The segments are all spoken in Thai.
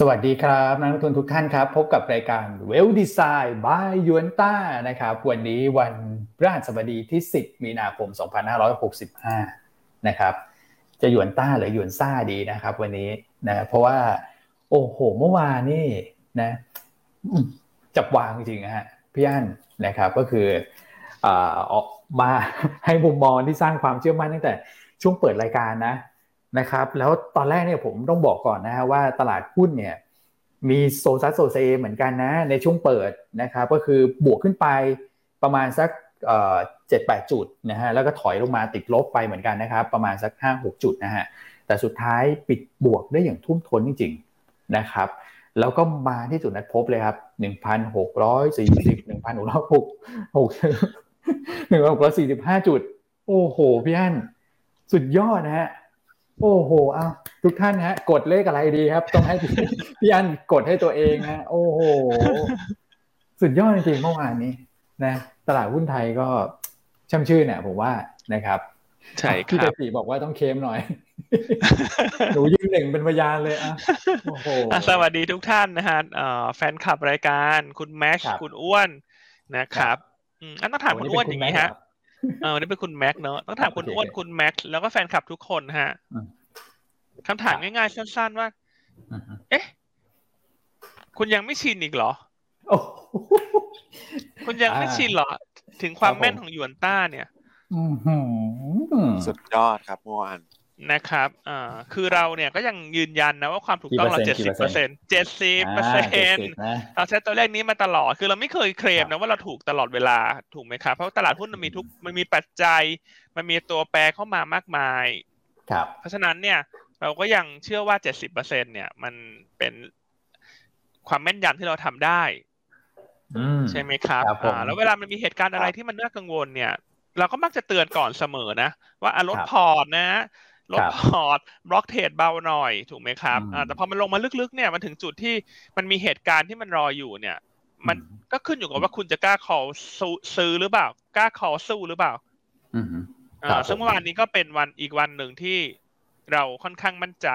สวัสดีครับ นักลงทุนทุกท่านครับ พบกับรายการ Well Design by ยวนต้านะครับ วันนี้วันพฤหัสบดีที่ 10 มีนาคม 2565 นะครับ จะยวนต้าหรือยวนซ่าดีนะครับ วันนี้นะเพราะว่า โอ้โห เมื่อวานนี่นะจับวางจริงฮะพี่อั้นนะครับก็คือออกมาให้มุมมองที่สร้างความเชื่อมั่นตั้งแต่ช่วงเปิดรายการนะ นะครับแล้วตอนแรกเนี่ยผมต้องบอกก่อนนะฮะว่าตลาดหุ้นเนี่ยมีโซซัสโซเซเหมือนกันนะในช่วงเปิดนะครับก็คือบวกขึ้นไปประมาณสักเจ็ดแปดจุดนะฮะแล้วก็ถอยลงมาติดลบไปเหมือนกันนะครับประมาณสักห้าหกจุดนะฮะแต่สุดท้ายปิดบวกได้อย่างทุ่มท้นจริงๆนะครับแล้วก็มาที่จุดนัดพบเลยครับหนึ่งพันหกร้อยสี่สิบหนึ่งพันหกร้อยหกหกหนึ่งพันหกร้อยสี่สิบห้าจุด โอ้โหพี่อันสุดยอดนะฮะ โอ้โหเอาทุกท่านฮะ กดเลขอะไรดีครับ ต้องให้พี่อันกดให้ตัวเองนะโอ้โห สุดยอดจริงๆเมื่อวานนี้นะ ตลาดหุ้นไทยก็ช่ำชื่อเนี่ยผมว่านะครับใช่ครับพี่เตปีบอกว่าต้องเคมหน่อย หนูยืนหนึ่งเป็นพยานเลยอะโอ้โหสวัสดีทุกท่านนะฮะแฟนคลับรายการคุณแม็กคุณอ้วนนะครับอันต้องถามคุณอ้วนอย่างนี้ฮะเออนี่เป็นคุณแม็กเนาะต้องถามคุณอ้วนคุณแม็กแล้วก็แฟนคลับทุกคนฮะ คำถามง่ายๆ สั้นๆว่า เอ๊ะ คุณยังไม่ชินอีกเหรอ คุณยังไม่ชินเหรอ ถึงความแม่นของยวนต้าเนี่ยสุดยอดครับเมื่อวานนะครับอ่าคือเราเนี่ยก็ยังยืนยันนะว่าความถูกต้องเราเจ็ดสิบเปอร์เซ็นต์เจ็ดสิบเปอร์เซ็นต์เราใช้ตัวเลขนี้มาตลอด คือเราไม่เคยเคลมนะว่าเราถูกตลอดเวลาถูกไหมครับ เพราะตลาดหุ้นมันมีทุกมันมีปัจจัย มันมีตัวแปรเข้ามามากมาย ครับ เพราะฉะนั้นเนี่ย เราก็ยังเชื่อว่าเจ็ดสิบเปอร์เซ็นต์เนี่ย มันเป็นความแม่นยำที่เราทำได้ใช่ไหมครับอ่าแล้วเวลามันมีเหตุการณ์อะไรที่มันน่ากังวลเนี่ย เราก็มักจะเตือนก่อนเสมอนะ ว่าอะลดพอร์ตนะลดพอร์ต block trade เบาหน่อยถูกไหมครับแต่พอมันลงมาลึกๆเนี่ยมันถึงจุดที่มันมีเหตุการณ์ที่มันรออยู่เนี่ย มันก็ขึ้นอยู่กับว่าคุณจะกล้าขอซื้อหรือเปล่ากล้าขอสู้หรือเปล่าอ่าซึ่งเมื่อวานนี้ก็เป็นวันอีกวันหนึ่งที่ เราค่อนข้างมั่นใจ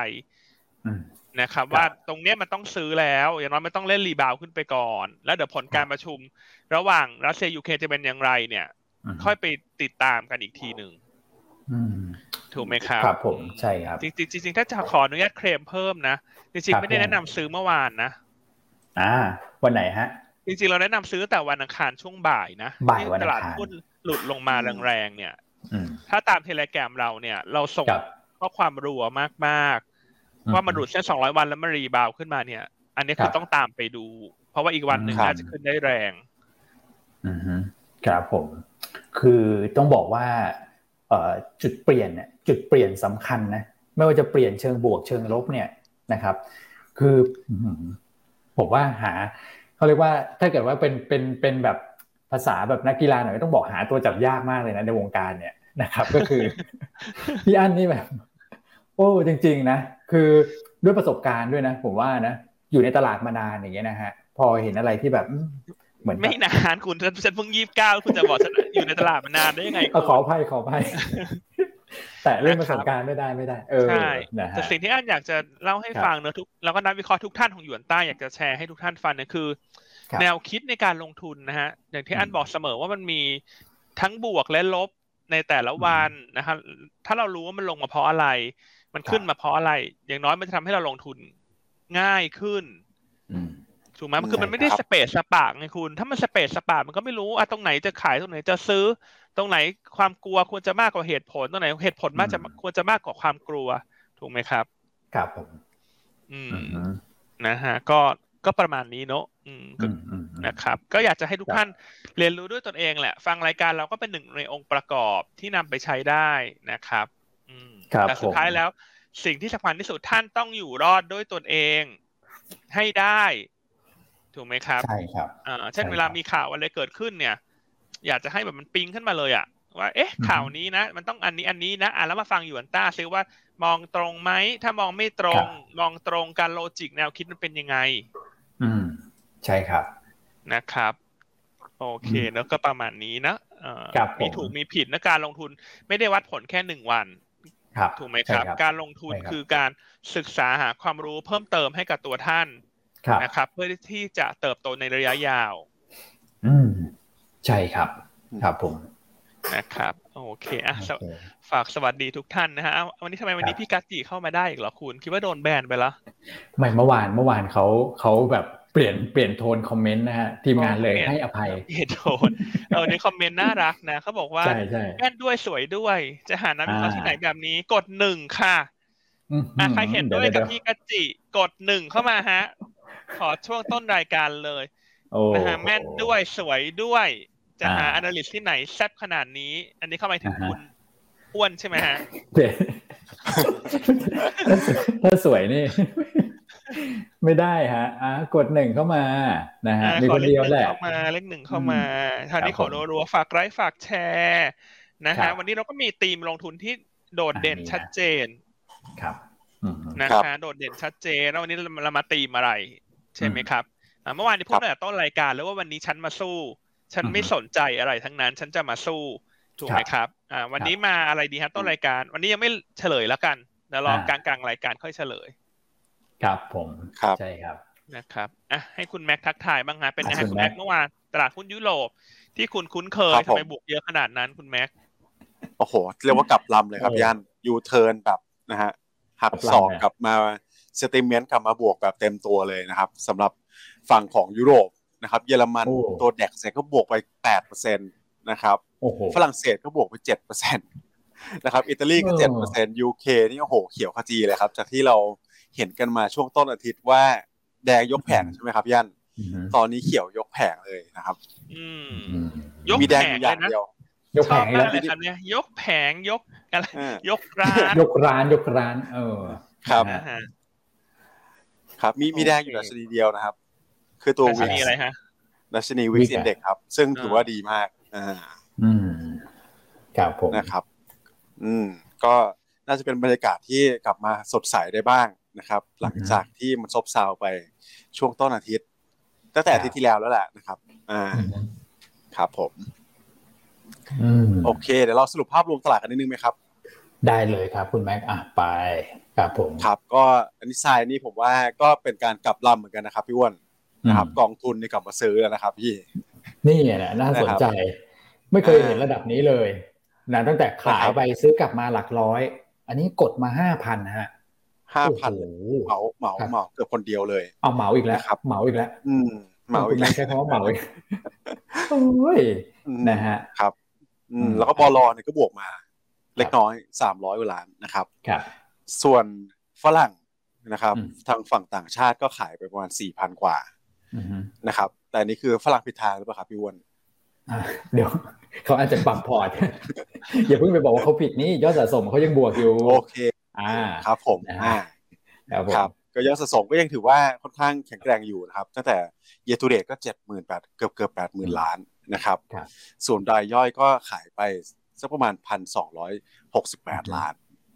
นะครับว่าตรงเนี้ยมันต้องซื้อแล้ว อย่างน้อยมันต้องเล่นรีบาวขึ้นไปก่อน แล้วเดี๋ยวผลการประชุม ระหว่างรัสเซียยูเครนจะเป็นอย่างไรเนี่ย ค่อยไปติดตามกันอีกทีหนึ่งถูกไหมครับครับผมใช่ครับ จริงจริงถ้าจะขออนุญาตเคลมเพิ่มนะ จริงๆ ไม่ได้แนะนำซื้อเมื่อวานนะอ่า วันไหนฮะ จริงๆ เราแนะนำซื้อแต่วันอังคารช่วงบ่ายนะบ่ายวันตลาดหุ้นหลุดลงมาแรงๆเนี่ยถ้าตามเทเลแกรมเราเนี่ย เราส่ง ข้อความรัวมากๆ ว่ามันหลุดแค่สองร้อยวันแล้วมันรีบาวขึ้นมาเนี่ย อันนี้คือต้องตามไปดู เพราะว่าอีกวันหนึ่งอาจจะขึ้นได้แรง อือครับผม คือต้องบอกว่าจุดเปลี่ยนเนี่ยจุดเปลี่ยนสำคัญนะไม่ว่าจะเปลี่ยนเชิงบวกเชิงลบเนี่ยนะครับ คือผมว่าหาเขาเรียกว่าถ้าเกิดว่าเป็นเป็นเป็นแบบภาษาแบบนักกีฬาหน่อยต้องบอกหาตัวจับยากมากเลยนะในวงการเนี่ยนะครับ ก็คือพี่อั้นนี่แบบโอ้จริง ๆ นะ คือด้วยประสบการณ์ด้วยนะ ผมว่านะ อยู่ในตลาดมานานอย่างเงี้ยนะฮะ พอเห็นอะไรที่แบบเหมือนไม่นานคุณฉันเพิ่งยี่สิบเก้าคุณจะบอกฉันอยู่ในตลาดมานานได้ยังไงขออภัยขออภัยแต่เรื่องประสบการณ์ไม่ได้ไม่ได้ เออใช่แต่สิ่งที่อันอยากจะเล่าให้ฟังเนอะทุกแล้วก็นักวิเคราะห์ทุกท่านของหยวนใต้อยากจะแชร์ให้ทุกท่านฟังเนี่ยคือ แนวคิดในการลงทุนนะฮะอย่างที่อันบอกเสมอว่ามันมีทั้งบวกและลบในแต่ละวันนะครับถ้าเรารู้ว่ามันลงมาเพราะอะไร มันขึ้นมาเพราะอะไร อย่างน้อยมันจะทำให้เราลงทุนง่ายขึ้นถูกไหมมันคือมันไม่ได้สเปซสปากไงคุณ ถ้ามันสเปซสปากมันก็ไม่รู้อะตรงไหนจะขายตรงไหนจะซื้อ ตรงไหนความกลัวควรจะมากกว่าเหตุผลตรงไหนเหตุผลมากจะควรจะมากกว่าความกลัว ถูกไหมครับ ครับผม อืมนะฮะ ก็ก็ประมาณนี้เนอะอืมนะครับ ก็อยากจะให้ทุกท่านเรียนรู้ด้วยตนเองแหละ ฟังรายการเราก็เป็นหนึ่งในองค์ประกอบที่นำไปใช้ได้นะครับอืม แต่สุดท้ายแล้ว สิ่งที่สำคัญที่สุดท่านต้องอยู่รอดด้วยตนเองให้ได้ ถูกไหมครับใช่ครับอ่าเช่นเวลามีข่าวอะไรเกิดขึ้นเนี่ย อยากจะให้แบบมันปิงขึ้นมาเลยอะว่าเอ๊ะข่าวนี้นะ มันต้องอันนี้อันนี้นะอ่าแล้วมาฟังอยู่อันต้าซิว่ามองตรงไหม ถ้ามองไม่ตรง มองตรงการโลจิกแนวคิดมันเป็นยังไง อืม ใช่ครับนะครับ โอเคแล้วก็ประมาณนี้นะมีถูกมีผิดนะการลงทุนไม่ได้วัดผลแค่หนึ่งวัน ถูกไหมครับ การลงทุนคือการศึกษาหาความรู้เพิ่มเติมให้กับตัวท่านนะครับ เพื่อที่จะเติบโตในระยะยาว อืมใช่ครับ ครับผมนะครับโอเคอะฝากสวัสดีทุกท่านนะฮะวันนี้ทำไมวันนี้พี่กัจจิเข้ามาได้อีกเหรอคุณ คิดว่าโดนแบนไปแล้วไม่เมื่อวานเมื่อวานเขาเขาแบบ เปลี่ยนเปลี่ยนโทนคอมเมนต์นะฮะทีมงานเลยให้อภัยเปลี่ยนโทนเออในคอมเมนต์น่ารักนะเขาบอกว่าแม่นด้วยสวยด้วย จะหาน้ำเขาที่ไหนแบบนี้ กดหนึ่งค่ะอะใครเห็นด้วยกับพี่กัจจิกดหนึ่งเข้ามาฮะ ขอช่วงต้นรายการเลยนะฮะแม่นด้วยสวยด้วย จะหาอนาลิสที่ไหนแซ่บขนาดนี้ อันนี้เข้ามาถึงคุณอ้วนใช่ไหมฮะถ้าสวยนี่ ไม่ได้ฮะอะกดหนึ่งเข้ามานะฮะมีคนเดียวแหละเข้ามาเลขหนึ่งเข้ามาท่านี้ขอรัวๆฝากไลค์ฝากแชร์นะฮะวันนี้เราก็มีธีมลงทุนที่โดดเด่นชัดเจนครับนะคะโดดเด่นชัดเจนแล้ววันนี้เรามาตีมอะไร ใช่ไหมครับเมื่อวานนี้พูดตั้งแต่ต้นรายการแล้วว่าวันนี้ฉันมาสู้ ฉันไม่สนใจอะไรทั้งนั้น ฉันจะมาสู้ถูกไหมครับอ่าวันนี้มาอะไรดีฮะต้นรายการ วันนี้ยังไม่เฉลยแล้วกันเดี๋ยวรอกลางกลางรายการค่อยเฉลย ครับผมครับใช่ครับนะครับอะให้คุณแม็กทักทายบ้างฮะเป็นไงคุณแม็กเมื่อวานตลาดหุ้นยุโรป ที่คุณคุ้นเคยทำไมบวกเยอะขนาดนั้นคุณแม็กโอ้โห เรียกว่ากลับลำเลยครับยันยูเทิร์นแบบนะฮะหักสองกลับมา sentiment กลับมาบวกแบบเต็มตัวเลยนะครับสำหรับฝั่งของยุโรปนะครับเยอรมันตัว DAX ก็บวกไปแปดเปอร์เซ็นต์นะครับฝรั่งเศสก็บวกไปเจ็ดเปอร์เซ็นตนะครับอิตาลีก็เจ็ดเปอร์เซ็นต์ยูเคนี่โอ้โหเขียวขจีเลยครับ จากที่เรา เห็นกันมาช่วงต้นอาทิตย์ว่า แดงยกแผงใช่ไหมครับยันตอนนี้เขียวยกแผงเลยนะครับมีแดงอยู่อย่างเดียวยกแผงแล้วครับเนี่ยยกแผงยกอะไรยกร้าน ยกร้านยกร้าน เออ ครับครับมีมีแดงอยู่แต่ชนิดเดียวนะครับ คือตัววิกอะไรฮะดัชนีวิกซ์อินเด็กครับ ซึ่งถือว่าดีมากอ่าอืมครับผมนะครับ อืม ก็น่าจะเป็นบรรยากาศที่กลับมาสดใสได้บ้าง นะครับ หลังจากที่มันซบเซาไปช่วงต้นอาทิตย์ ตั้งแต่อาทิตย์ที่แล้วแล้วแหละนะครับ อ่าครับผมโอเค เดี๋ยวเราสรุปภาพรวมตลาดกันนิดนึงไหมครับ ได้เลยครับ คุณแม็กอะไปครับผมครับ ก็อันนี้ทรายนี่ผมว่าก็เป็นการกลับลำเหมือนกันนะครับพี่อ้วนนะครับ กองทุนนี่กลับมาซื้อนะครับพี่นี่แหละน่าสนใจ ไม่เคยเห็นระดับนี้เลยนะตั้งแต่ขายไปซื้อกลับมาหลักร้อย อันนี้กดมาห้าพันฮะ ห้าพันเหมาเหมาเหมาเกือบคนเดียวเลย เอาเหมาอีกแล้วครับเหมาอีกแล้ว อืมเหมาอีกแล้วใช้คำว่าเหมาอีกโอ้ยนะฮะครับอืมแล้วก็บอลอเนี่ยก็บวกมา เล็กน้อยสามร้อยล้านนะครับครับส่วนฝรั่งนะครับ ทางฝั่งต่างชาติก็ขายไปประมาณสี่พันกว่านะครับ แต่นี่คือฝรั่งผิดทางหรือเปล่าครับพี่วนเดี๋ยวเขาอาจจะปรับพอร์ตอย่าเพิ่งไปบอกว่าเขาผิดนี่ยอดสะสมเขายังบวกอยู่โอเค อ่าครับผมอ่าครับก็ยอดสะสมก็ยังถือว่าค่อนข้างแข็งแกร่งอยู่นะครับ ตั้งแต่เยตูเดตก็เจ็ดหมื่นแปดเกือบเกือบแปดหมื่นล้านนะครับ ส่วนรายย่อยก็ขายไปสักประมาณพันสองร้อยหกสิบแปดล้าน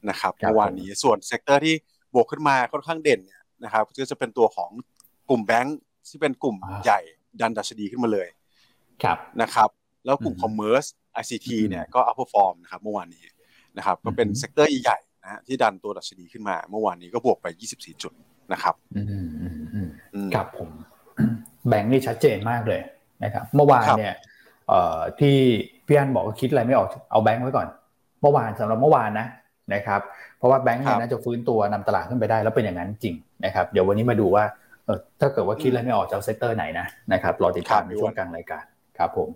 นะครับเมื่อวานนี้ส่วน sector ที่บวกขึ้นมาค่อนข้างเด่นเนี่ยนะครับก็จะเป็นตัวของกลุ่มแบงก์ที่เป็นกลุ่มใหญ่ดันดัชนีขึ้นมาเลยครับนะครับ แล้วกลุ่มคอมเมอร์ส ICT เนี่ยก็ outperform นะครับเมื่อวานนี้นะครับก็เป็น sector ใหญ่ นะฮะที่ดันตัวดัชนีขึ้นมา เมื่อวานนี้ก็บวกไป 24 จุดนะครับครับผม แบงค์นี่ชัดเจนมากเลยนะครับ เมื่อวานเนี่ยที่พี่อันบอกว่าคิดอะไรไม่ออกเอาแบงค์ไว้ก่อน เมื่อวานสำหรับเมื่อวานนะนะครับ เพราะว่าแบงค์เนี่ยน่าจะฟื้นตัวนำตลาดขึ้นไปได้แล้วเป็นอย่างนั้นจริงนะครับ เดี๋ยววันนี้มาดูว่าเออถ้าเกิดว่าคิดอะไรไม่ออกจะเอา sector ไหนนะนะครับรอติดตามในช่วงกลางรายการครับผม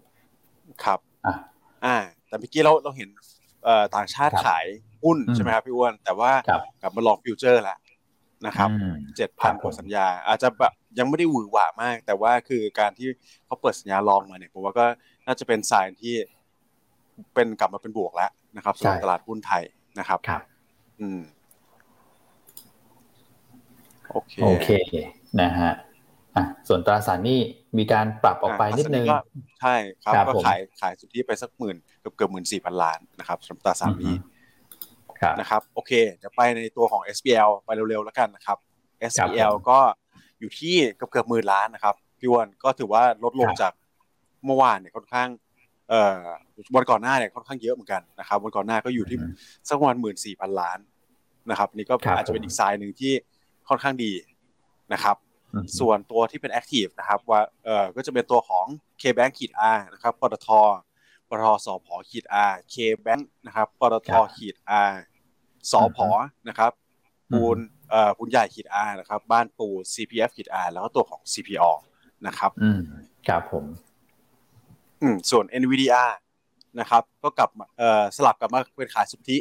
ครับอ่าอ่าแต่เมื่อกี้เราเราเห็นเอ่อต่างชาติขาย หุ้นใช่ไหมครับพี่อ้วน แต่ว่ากลับมาลองฟิวเจอร์แล้วนะครับเจ็ดพันกว่าสัญญา อาจจะแบบยังไม่ได้หวือหวามาก แต่ว่าคือการที่เขาเปิดสัญญาลองมาเนี่ยผมว่าก็น่าจะเป็นสายที่เป็นกลับมาเป็นบวกแล้วนะครับสำหรับตลาดหุ้นไทยนะครับครับ อืมโอเคโอเคนะฮะอะส่วนตราสารนี่มีการปรับออกไปนิดนึงใช่ครับก็ขายขายสุทธิไปสักหมื่นเกือบเกือบหมื่นสี่พันล้านนะครับสำหรับตราสารนี้ นะครับโอเคเดี๋ยวไปในตัวของ SBL ไปเร็วๆแล้วกันนะครับ SBL ก็อยู่ที่เกือบเกือบหมื่นล้านนะครับพี่วันก็ถือว่าลดลงจากเมื่อวานเนี่ยค่อนข้างเอ่อวันก่อนหน้าเนี่ยค่อนข้างเยอะเหมือนกันนะครับวันก่อนหน้าก็อยู่ที่สักประมาณหมื่นสี่พันล้านนะครับนี่ก็อาจจะเป็นอีกไซน์หนึ่งที่ค่อนข้างดีนะครับ ส่วนตัวที่เป็นแอคทีฟนะครับว่าเอ่อก็จะเป็นตัวของ K-Bank ขีด R นะครับปตท ปตทสพขีด R K-Bank นะครับปตทขีด R สพนะครับปูนเอ่อปูนใหญ่ขีด R นะครับ บ้านปู CPF ขีด R แล้วก็ตัวของ CPO นะครับอืมครับผมอืมส่วน NVDR นะครับ ก็กลับเอ่อสลับกลับมาเป็นขายสุทธิ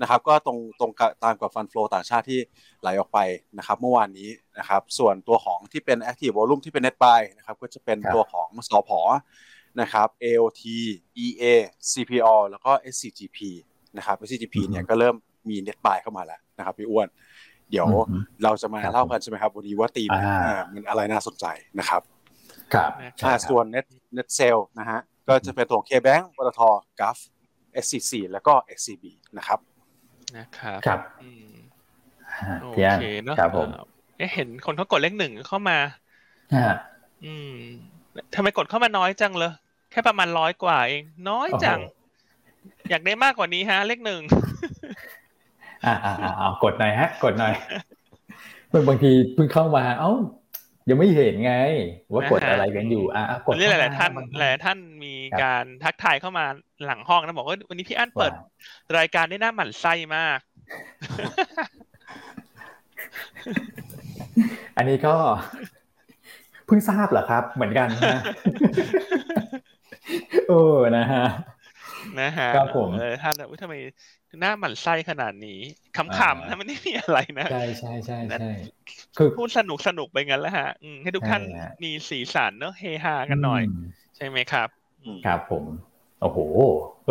นะครับ ก็ตรงตรงตามกับฟันฟลอต่างชาติที่ไหลออกไปนะครับ เมื่อวานนี้นะครับ ส่วนตัวของที่เป็น Active Volume ที่เป็น Net Buy นะครับ ก็จะเป็นตัวของสพ นะครับ AOT EA CPO แล้วก็ SCGP นะครับ SCGP เนี่ยก็เริ่มมี Net Buy เข้ามาแล้วนะครับพี่อ้วน เดี๋ยวเราจะมาเล่ากันใช่ไหมครับวันนี้ว่าตีมมันอะไรน่าสนใจนะครับ ครับส่วน Net Net Sale นะฮะก็จะเป็นตัว K-Bank ปตท GAF SCC แล้วก็ XCB นะครับนะครับครับโอเคเนาะครับผมเห็นคนเขากดเลขหนึ่งเข้ามาฮะอืมทำไมกดเข้ามาน้อยจังเลยแค่ประมาณร้อยกว่าเอง น้อยจัง อยากได้มากกว่านี้ฮะ เลขหนึ่งอ่าอ่าอ่าเอากดหน่อยฮะ กดหน่อยบางทีเพิ่งเข้ามา เอ้ายังไม่เห็นไง ว่ากดอะไรกันอยู่อ่ากดเรื่องหลายๆท่านหลายท่านมีการทักทายเข้ามาหลังห้องนะบอกว่าวันนี้พี่อั้นเปิด รายการได้หน้าหมั่นไส้มาก อันนี้ก็เพิ่งทราบเหรอครับ เหมือนกันนะ โอ้นะฮะนะฮะครับผมเออท่านทำไมหน้าหมันไส้ขนาดนี้ขำๆนะมันไม่มีอะไรนะใช่ใช่ใช่ใช่คือพูดสนุกสนุกไปงั้นแหละฮะให้ทุกท่านมีสีสันเนอะเฮฮากันหน่อย ใช่ไหมครับครับผมโอ้โห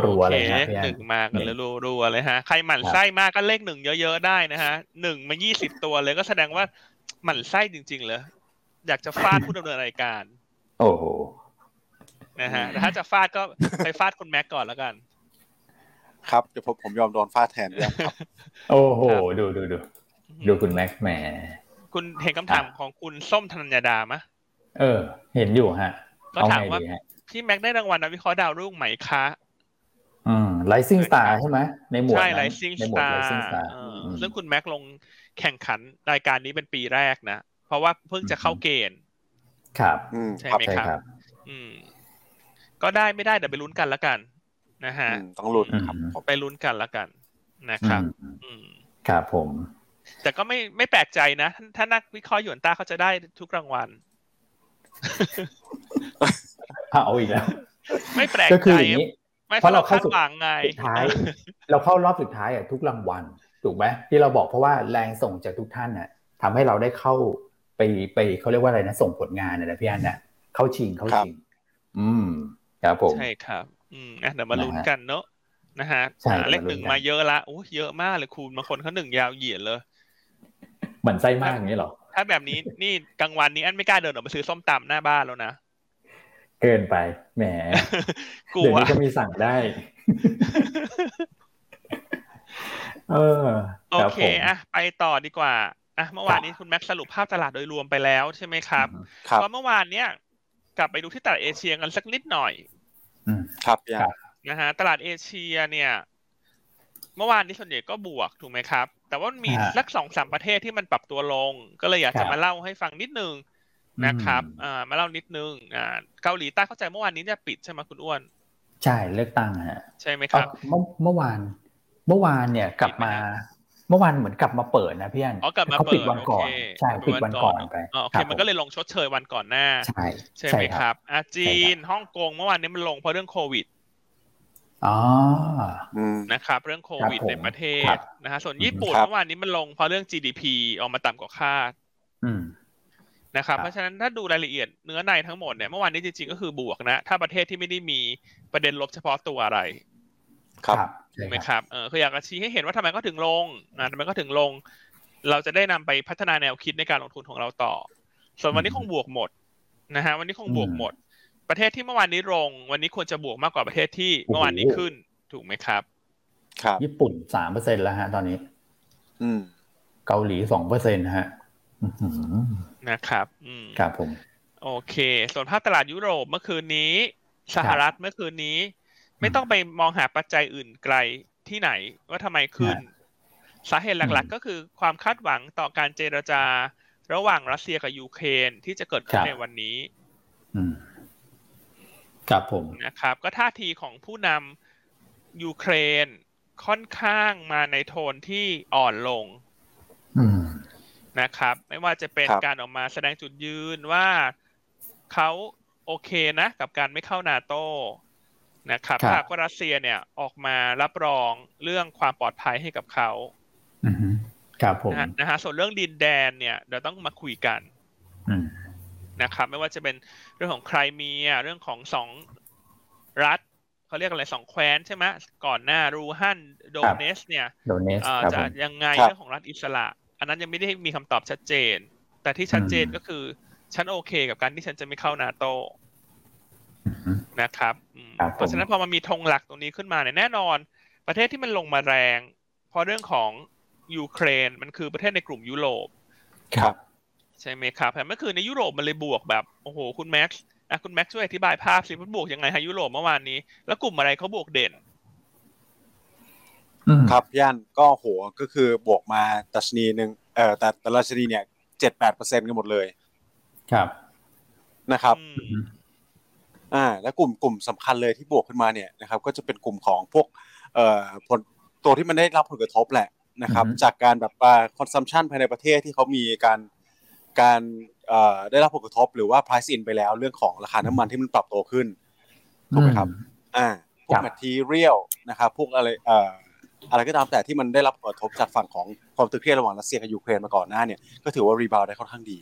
รัวเลยนะพี่หนึ่งมากันเลยรัวๆเลยฮะใครหมั่นไส้มากก็เลขหนึ่งเยอะๆได้นะฮะหนึ่งมายี่สิบตัวเลยก็แสดงว่าหมั่นไส้จริงๆเลยอยากจะฟาดผู้ดำเนินรายการ โอ้โห นะฮะแต่ถ้าจะฟาดก็ไปฟาดคุณแม็กก่อนแล้วกัน ครับเดี๋ยวผมผมยอมโดนฟาดแทนด้วยครับ โอ้โห ดูดูดูดูคุณแม็กแหมคุณเห็นคำถามของคุณส้มธนัญญาดามะเออ เห็นอยู่ฮะก็ถามว่าพี่แม็กได้รางวัลนักวิเคราะห์ดาวรุ่งไหมคะอืมไลซิ่งสตาร์ใช่ไหมในหมวดใช่ไลซิ่งในสหมวดตาไลร์ซิ่งสตาร์ซึ่งคุณแม็กลงแข่งขันรายการนี้เป็นปีแรกนะ เพราะว่าเพิ่งจะเข้าเกณฑ์ ครับใช่ไหมครับ อืม ก็ได้ไม่ได้เดี๋ยวไปลุ้นกันแล้วกันนะฮะต้องลุ้นครับไปลุ้นกันแล้วกันนะครับอืมครับผม แต่ก็ไม่ไม่แปลกใจนะ ถ้านักวิเคราะห์หยวนต้าเขาจะได้ทุกรางวัลเอาอีกแล้วไม่แปลกก็คืใจออย่างนี้ไม่เพราะเราคาเข้าดสู่หวังไงสุดท้าย เราเข้ารอบสุดท้ายอะทุกรางวัลถูกไหมที่เราบอกเพราะว่าแรงส่งจากทุกท่านน่ะทำให้เราได้เข้าไปไปเขาเรียกว่าอะไรนะ ส่งผลงานนะพี่อันน่ะเข้าชิงเข้าชิง อืม ครับผมใช่ครับ อืมอะเดี๋ยวมาลุ้นกันเนอะนะฮะใช่เลขหนึ่งมาลุ้นกันมาเยอะละโอ้เยอะมากเลยคุณบางคนเขาหนึ่งยาวเหยียดเลยเหมือนไส้มากอย่างนี้หรอ ถ้าแบบนี้นี่กลางวันนี้อันไม่กล้าเดินออกไปซื้อส้มตำหน้าบ้านแล้วนะ เกินไปแหมกลัเดี๋ยววนี้ก็มีสั่งได้ เออโอรับเคผมอะไปต่อดีกว่าอะเมื่อวานนี้คุณแม็กซ์สรุปภาพตลาดโดยรวมไปแล้วใช่ไหมครับครับเพราะเมื่อวานเนี้ยกลับไปดูที่ตลาดเอเชียกันสักนิดหน่อยอืม ครับพี่อันนะฮะตลาดเอเชียเนี่ย เมื่อวานนี้ส่วนใหญ่ก็บวกถูกไหมครับ แต่ว่ามันมีฮะสักสองสามประเทศที่มันปรับตัวลง ก็เลยอยากครัจะบมาเล่าให้ฟังนิดนึงนะครับอืมอ่ามาเล่านิดนึงอ่าเกาหลีใต้เข้าใจเมื่อวานนี้จะปิดใช่ไหมคุณอ้วนใช่เลือกตั้งฮะใช่ไหมครับ เมื่อเมื่อวาน เมื่อวานเนี่ยกลับมา เมื่อวานเหมือนกลับมาเปิดนะพี่อันอ๋อกลับมาเขาเปิปิดดวันก่อนโอเคใช่ปิดวันก่อนไปอ๋อโอเครับมันก็เลยลงชดเชยวันก่อนหน้า ใช่ใช่ไหมใช่ครับอาจีนฮ่องกงเมื่อวานนี้มันลงเพราะเรื่องโควิดอ๋ออืมนะครับเรื่องโควิดครับผมในประเทครัศบนะฮะส่วนญี่ปุ่นครับเมื่อวานนี้มันลงเพราะเรื่อง GDP ออกมาต่ำกว่าคาดอืมนะครับครับเพราะฉะนั้นถ้าดูรายละเอียดเนื้อในทั้งหมดเนี่ยเมื่อวานนี้จริงๆก็คือบวกนะ ถ้าประเทศที่ไม่ได้มีประเด็นลบเฉพาะตัวอะไร ครับใช่ถูกไหมคครับรับเออคืออยากจะชี้ให้เห็นว่าทำไมก็ถึงลงนะทำไมก็ถึงลง เราจะได้นำไปพัฒนาแนวคิดในการลงทุนของเราต่อ ส่วนวันนี้คงบวกหมดนะฮะวันนี้คงบวกหมด ประเทศที่เมื่อวานนี้ลง วันนี้ควรจะบวกมากกว่าประเทศที่เมื่อวานนี้ขึ้น ถูกไหมครับ ครับ ญี่ปุ่นสามเปอร์เซ็นแล้วฮะ ตอนนี้ อืม เกาหลีสองเปอร์เซ็นฮะอื้อหือนะครับ อืมครับผม โอเค ส่วนภาพตลาดยุโรปเมื่อคืนนี้ สหรัฐเมื่อคืนนี้ ไม่ต้องไปมองหาปัจจัยอื่นไกลที่ไหนว่าทำไมขึ้น สาเหตุหลักๆ ก็คือความคาดหวังต่อการเจรจา ระหว่างรัสเซียกับยูเครนที่จะเกิดขึ้นในวันนี้ครับผมนะครับ ก็ท่าทีของผู้นำยูเครนค่อนข้างมาในโทนที่อ่อนลงนะครับ ไม่ว่าจะเป็นการออกมาแสดงจุดยืนว่าเขาโอเคนะ กับการไม่เข้านาโต นะครับถ้าว่ารัสเซียเนี่ยออกมารับรองเรื่องความปลอดภัยให้กับเขาครับผมนะฮะส่วนเรื่องดินแดนเนี่ยเดี๋ยวต้องมาคุยกันนะครับไม่ว่าจะเป็นเรื่องของใครมีเรื่องของสองรัฐเขาเรียกอะไรสองแคว้นใช่ไหมก่อนหน้ารูฮันโดเนสเนี่ยจะยังไงเรื่องของรัฐอิสระ อันนั้นยังไม่ได้มีคำตอบชัดเจน แต่ที่ชัดเจนก็คือฉันโอเคกับการที่ฉันจะไม่เข้านาโตนะครับ เพราะฉะนั้นพอมันมีธงหลักตรงนี้ขึ้นมาเนี่ยแน่นอน ประเทศที่มันลงมาแรง เพราะเรื่องของยูเครนมันคือประเทศในกลุ่มยุโรปครับ ใช่ไหมครับแต่เมื่อคืนในยุโรปมันเลยบวกแบบโอ้โหคุณแม็กซ์อะคุณแม็กซ์ช่วยอธิบายภาพสิมันบวกยังไงฮะยุโรปเมื่อวานนี้ แล้วกลุ่มอะไรเขาบวกเด่นครับย่านก็โหก็คือบวกมาตัชนีหนึ่งเอ่อแต่แต่ราชนีเนี่ยเจ็ดแปดเปอร์เซ็นต์กันหมดเลย ครับนะครับ อ่าและกลุ่มกลุ่มสำคัญเลยที่บวกขึ้นมาเนี่ยนะครับก็จะเป็นกลุ่มของพวกเอ่อพวกตัวที่มันได้รับผลกระทบแหละนะครับจากการแบบ consumption ภายในประเทศที่เขามีการการเอ่อได้รับผลกระทบหรือว่า price in ไปแล้วเรื่องของราคาน้ำมันที่มันปรับตัวขึ้นถูกไหมครับอ่าพวก material นะครับพวกอะไรเอ่ออะไรก็ตามแต่ที่มันได้รับผลกระทบจากฝั่งของความตึงเครียดระหว่างรัสเซียกับยูเครนมาก่อนหน้าเนี่ยก็ถือว่า rebound ได้ค่อนข้างดี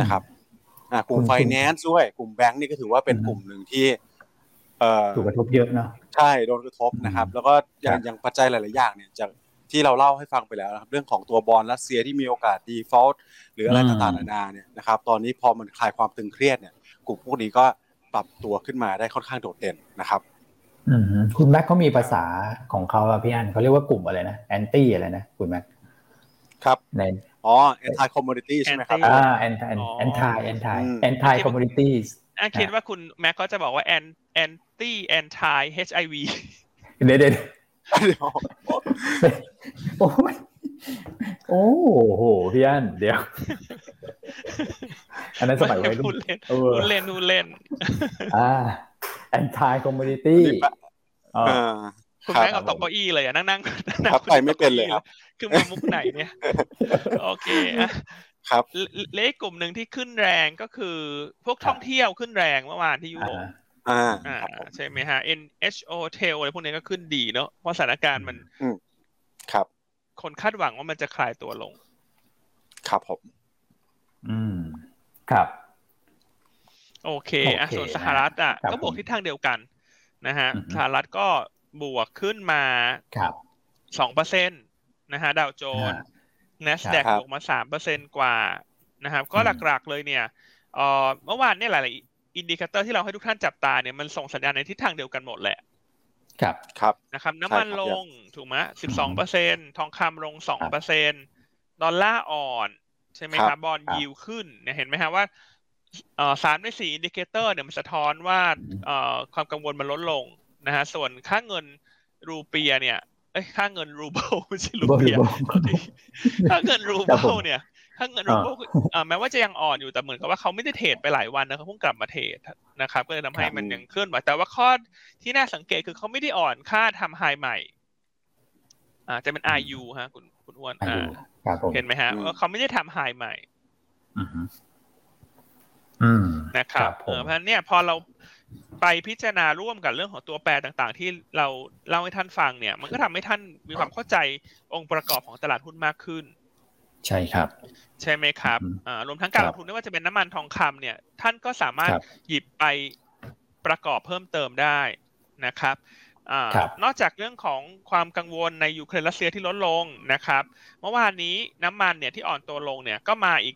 นะครับ อ่ากลุ่มไฟแนนซ์ด้วยกลุ่มแบงก์นี่ก็ถือว่าเป็นกลุ่มหนึ่งที่เอ่อถูกกระทบเยอะเนาะใช่โดนกระทบนะครับ แล้วก็อย่างอย่างปัจจัยหลาย ๆ อย่างเนี่ยจากที่เราเล่าให้ฟังไปแล้วนะครับ เรื่องของตัวบอลรัสเซียที่มีโอกาส default หรืออะไรต่างๆนานาเนี่ยนะครับตอนนี้พอมันคลายความตึงเครียดเนี่ย กลุ่มพวกนี้ก็ปรับตัวขึ้นมาได้ค่อนข้างโดดเด่นนะครับคุณแม็กเขามีภาษาของเขาพี่อันเขาเรียกว่ากลุ่มอะไรนะ anti อะไรนะคุณแม็กครับใน อ๋อ anti commodity ใช่ไหมครับอ่า anti anti anti anti commodities อ่าคิดว่าคุณแม็กก็จะบอกว่า anti anti HIV เดี๋ยวเดี๋ยวโอ้โอ้โหพี่อันเดี๋ยว อันนั้นสมัยวัยรุ่นเล่นนู่นเล่นนู่นเล่น อ่า anti commodity อ่า คุณแม่เอาตกเก้าอี้เลยอะนั่งนั่งครับไปไม่เป็นเลยครับคือมามุกไหนเนี่ย โอเคอะครับเลขกลุ่มหนึ่งที่ขึ้นแรงก็คือ พวกท่องเที่ยวขึ้นแรงเมื่อวานที่ยุโรปอ่าใช่ไหมฮะ NHO Tel อะไรพวกนี้ก็ขึ้นดีเนาะเพราะสถานการณ์มันครับ คนคาดหวังว่ามันจะคลายตัวลง ครับผม อืม ครับ โอเคอะส่วนสหรัฐอะก็บวกทิศทางเดียวกันนะฮะสหรัฐก็ บวกขึ้นมาสองเปอร์เซ็นตนะฮะดาวโจนส์ NASDAQ บวกมาสามเปอร์เซ็นกว่านะครับ ก็หลักๆเลยเนี่ยเอ่อเมื่อวานเนี่ยหลายๆ indicator ที่เราให้ทุกท่านจับตาเนี่ยมันส่งสัญญาณในทิศทางเดียวกันหมดแหละ ครับ ครับ นะครับ น้ำมันลงถูกไหมสิบสองเปอร์เซ็นทองคำลงสองเปอร์เซ็นดอลลาร์อ่อน ใช่ไหมครับ bond yield ขึ้นเนี่ยเห็นไหมฮะว่าสามในสี่ indicator เนี่ยมันสะท้อนว่าความกังวลมันลดลง นะฮะส่วนค่าเงินรูเปียเนี่ยอ้ค่าเงินรูเบิลไม่ใช่รูเปียค่าเงินรูเบิลเนี่ยค่าเงินรูเบิลแม้ว่าจะยังอ่อนอยู่แต่เหมือนกับว่าเขาไม่ได้ trade ไปหลายวันนะเขาเพิ่งกลับมา trade นะครับ ก็เลยทำให้มันยังเคลื่อนไหวแต่ว่าข้อที่น่าสังเกตคือเขาไม่ได้อ่อนค่าทำ high ใหม่อ่าจะเป็น RU ฮะ คุณคุณอ้วนอ่าเห็นไหมฮะว่าเขาไม่ได้ทำไฮใหม่นะครับเพราะฉะนั้นเนี่ยพอเรา ไปพิจารณาร่วมกับเรื่องของตัวแปรต่างๆ ที่เราเล่าให้ท่านฟังเนี่ย มันก็ทำให้ท่านมีความเข้าใจองค์ประกอบของตลาดหุ้นมากขึ้น ใช่ครับ ใช่ไหมครับอ่ารวมทั้งการลงทุนไม่ว่าจะเป็นน้ำมันทองคำเนี่ย ท่านก็สามารถหยิบไปประกอบเพิ่มเติมได้นะครับอนอกจากเรื่องของความกังวลในยูเครนรัสเซียที่ลดลงนะครับ เมื่อวานนี้น้ำมันเนี่ยที่อ่อนตัวลงเนี่ยก็มาอีก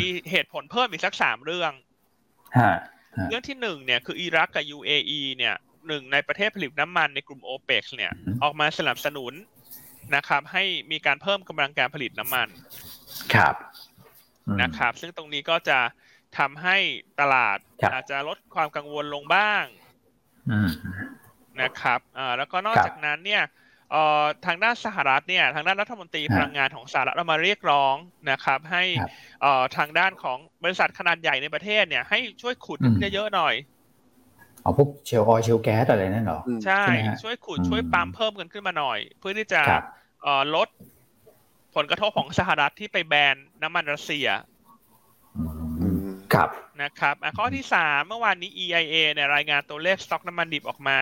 มีเหตุผลเพิ่มอีกสักสามเรื่อง เรื่องที่หนึ่งเนี่ยคืออิรักกับ UAE เนี่ยหนึ่งในประเทศผลิตน้ำมันในกลุ่มโอเปกเนี่ยออกมาสนับสนุนนะครับให้มีการเพิ่มกำลังการผลิตน้ำมันครับนะครับ ซึ่งตรงนี้ก็จะทำให้ตลาดอาจจะลดความกังวลลงบ้างนะครับอ่าแล้วก็นอกจากนั้นเนี่ยเอ่อ ทางด้านสหรัฐเนี่ยทางด้านรัฐมนตรีพลังงานของสหรัฐเรามาเรียกร้องนะครับ ให้เอ่อทางด้านของบริษัทขนาดใหญ่ในประเทศเนี่ยให้ช่วยขุดเยอะๆหน่อยเอาพวกเชลออยเชลแก๊สอะไรนั่นหรอใช่ช่วยขุดช่วยปั๊มเพิ่มกันขึ้นมาหน่อย เพื่อที่จะเอ่อลดผลกระทบของสหรัฐที่ไปแบนน้ำมันรัสเซียครับนะครับข้อที่สามเมื่อวานนี้ EIA เนี่ยรายงานตัวเลขสต็อกน้ำมันดิบออกมา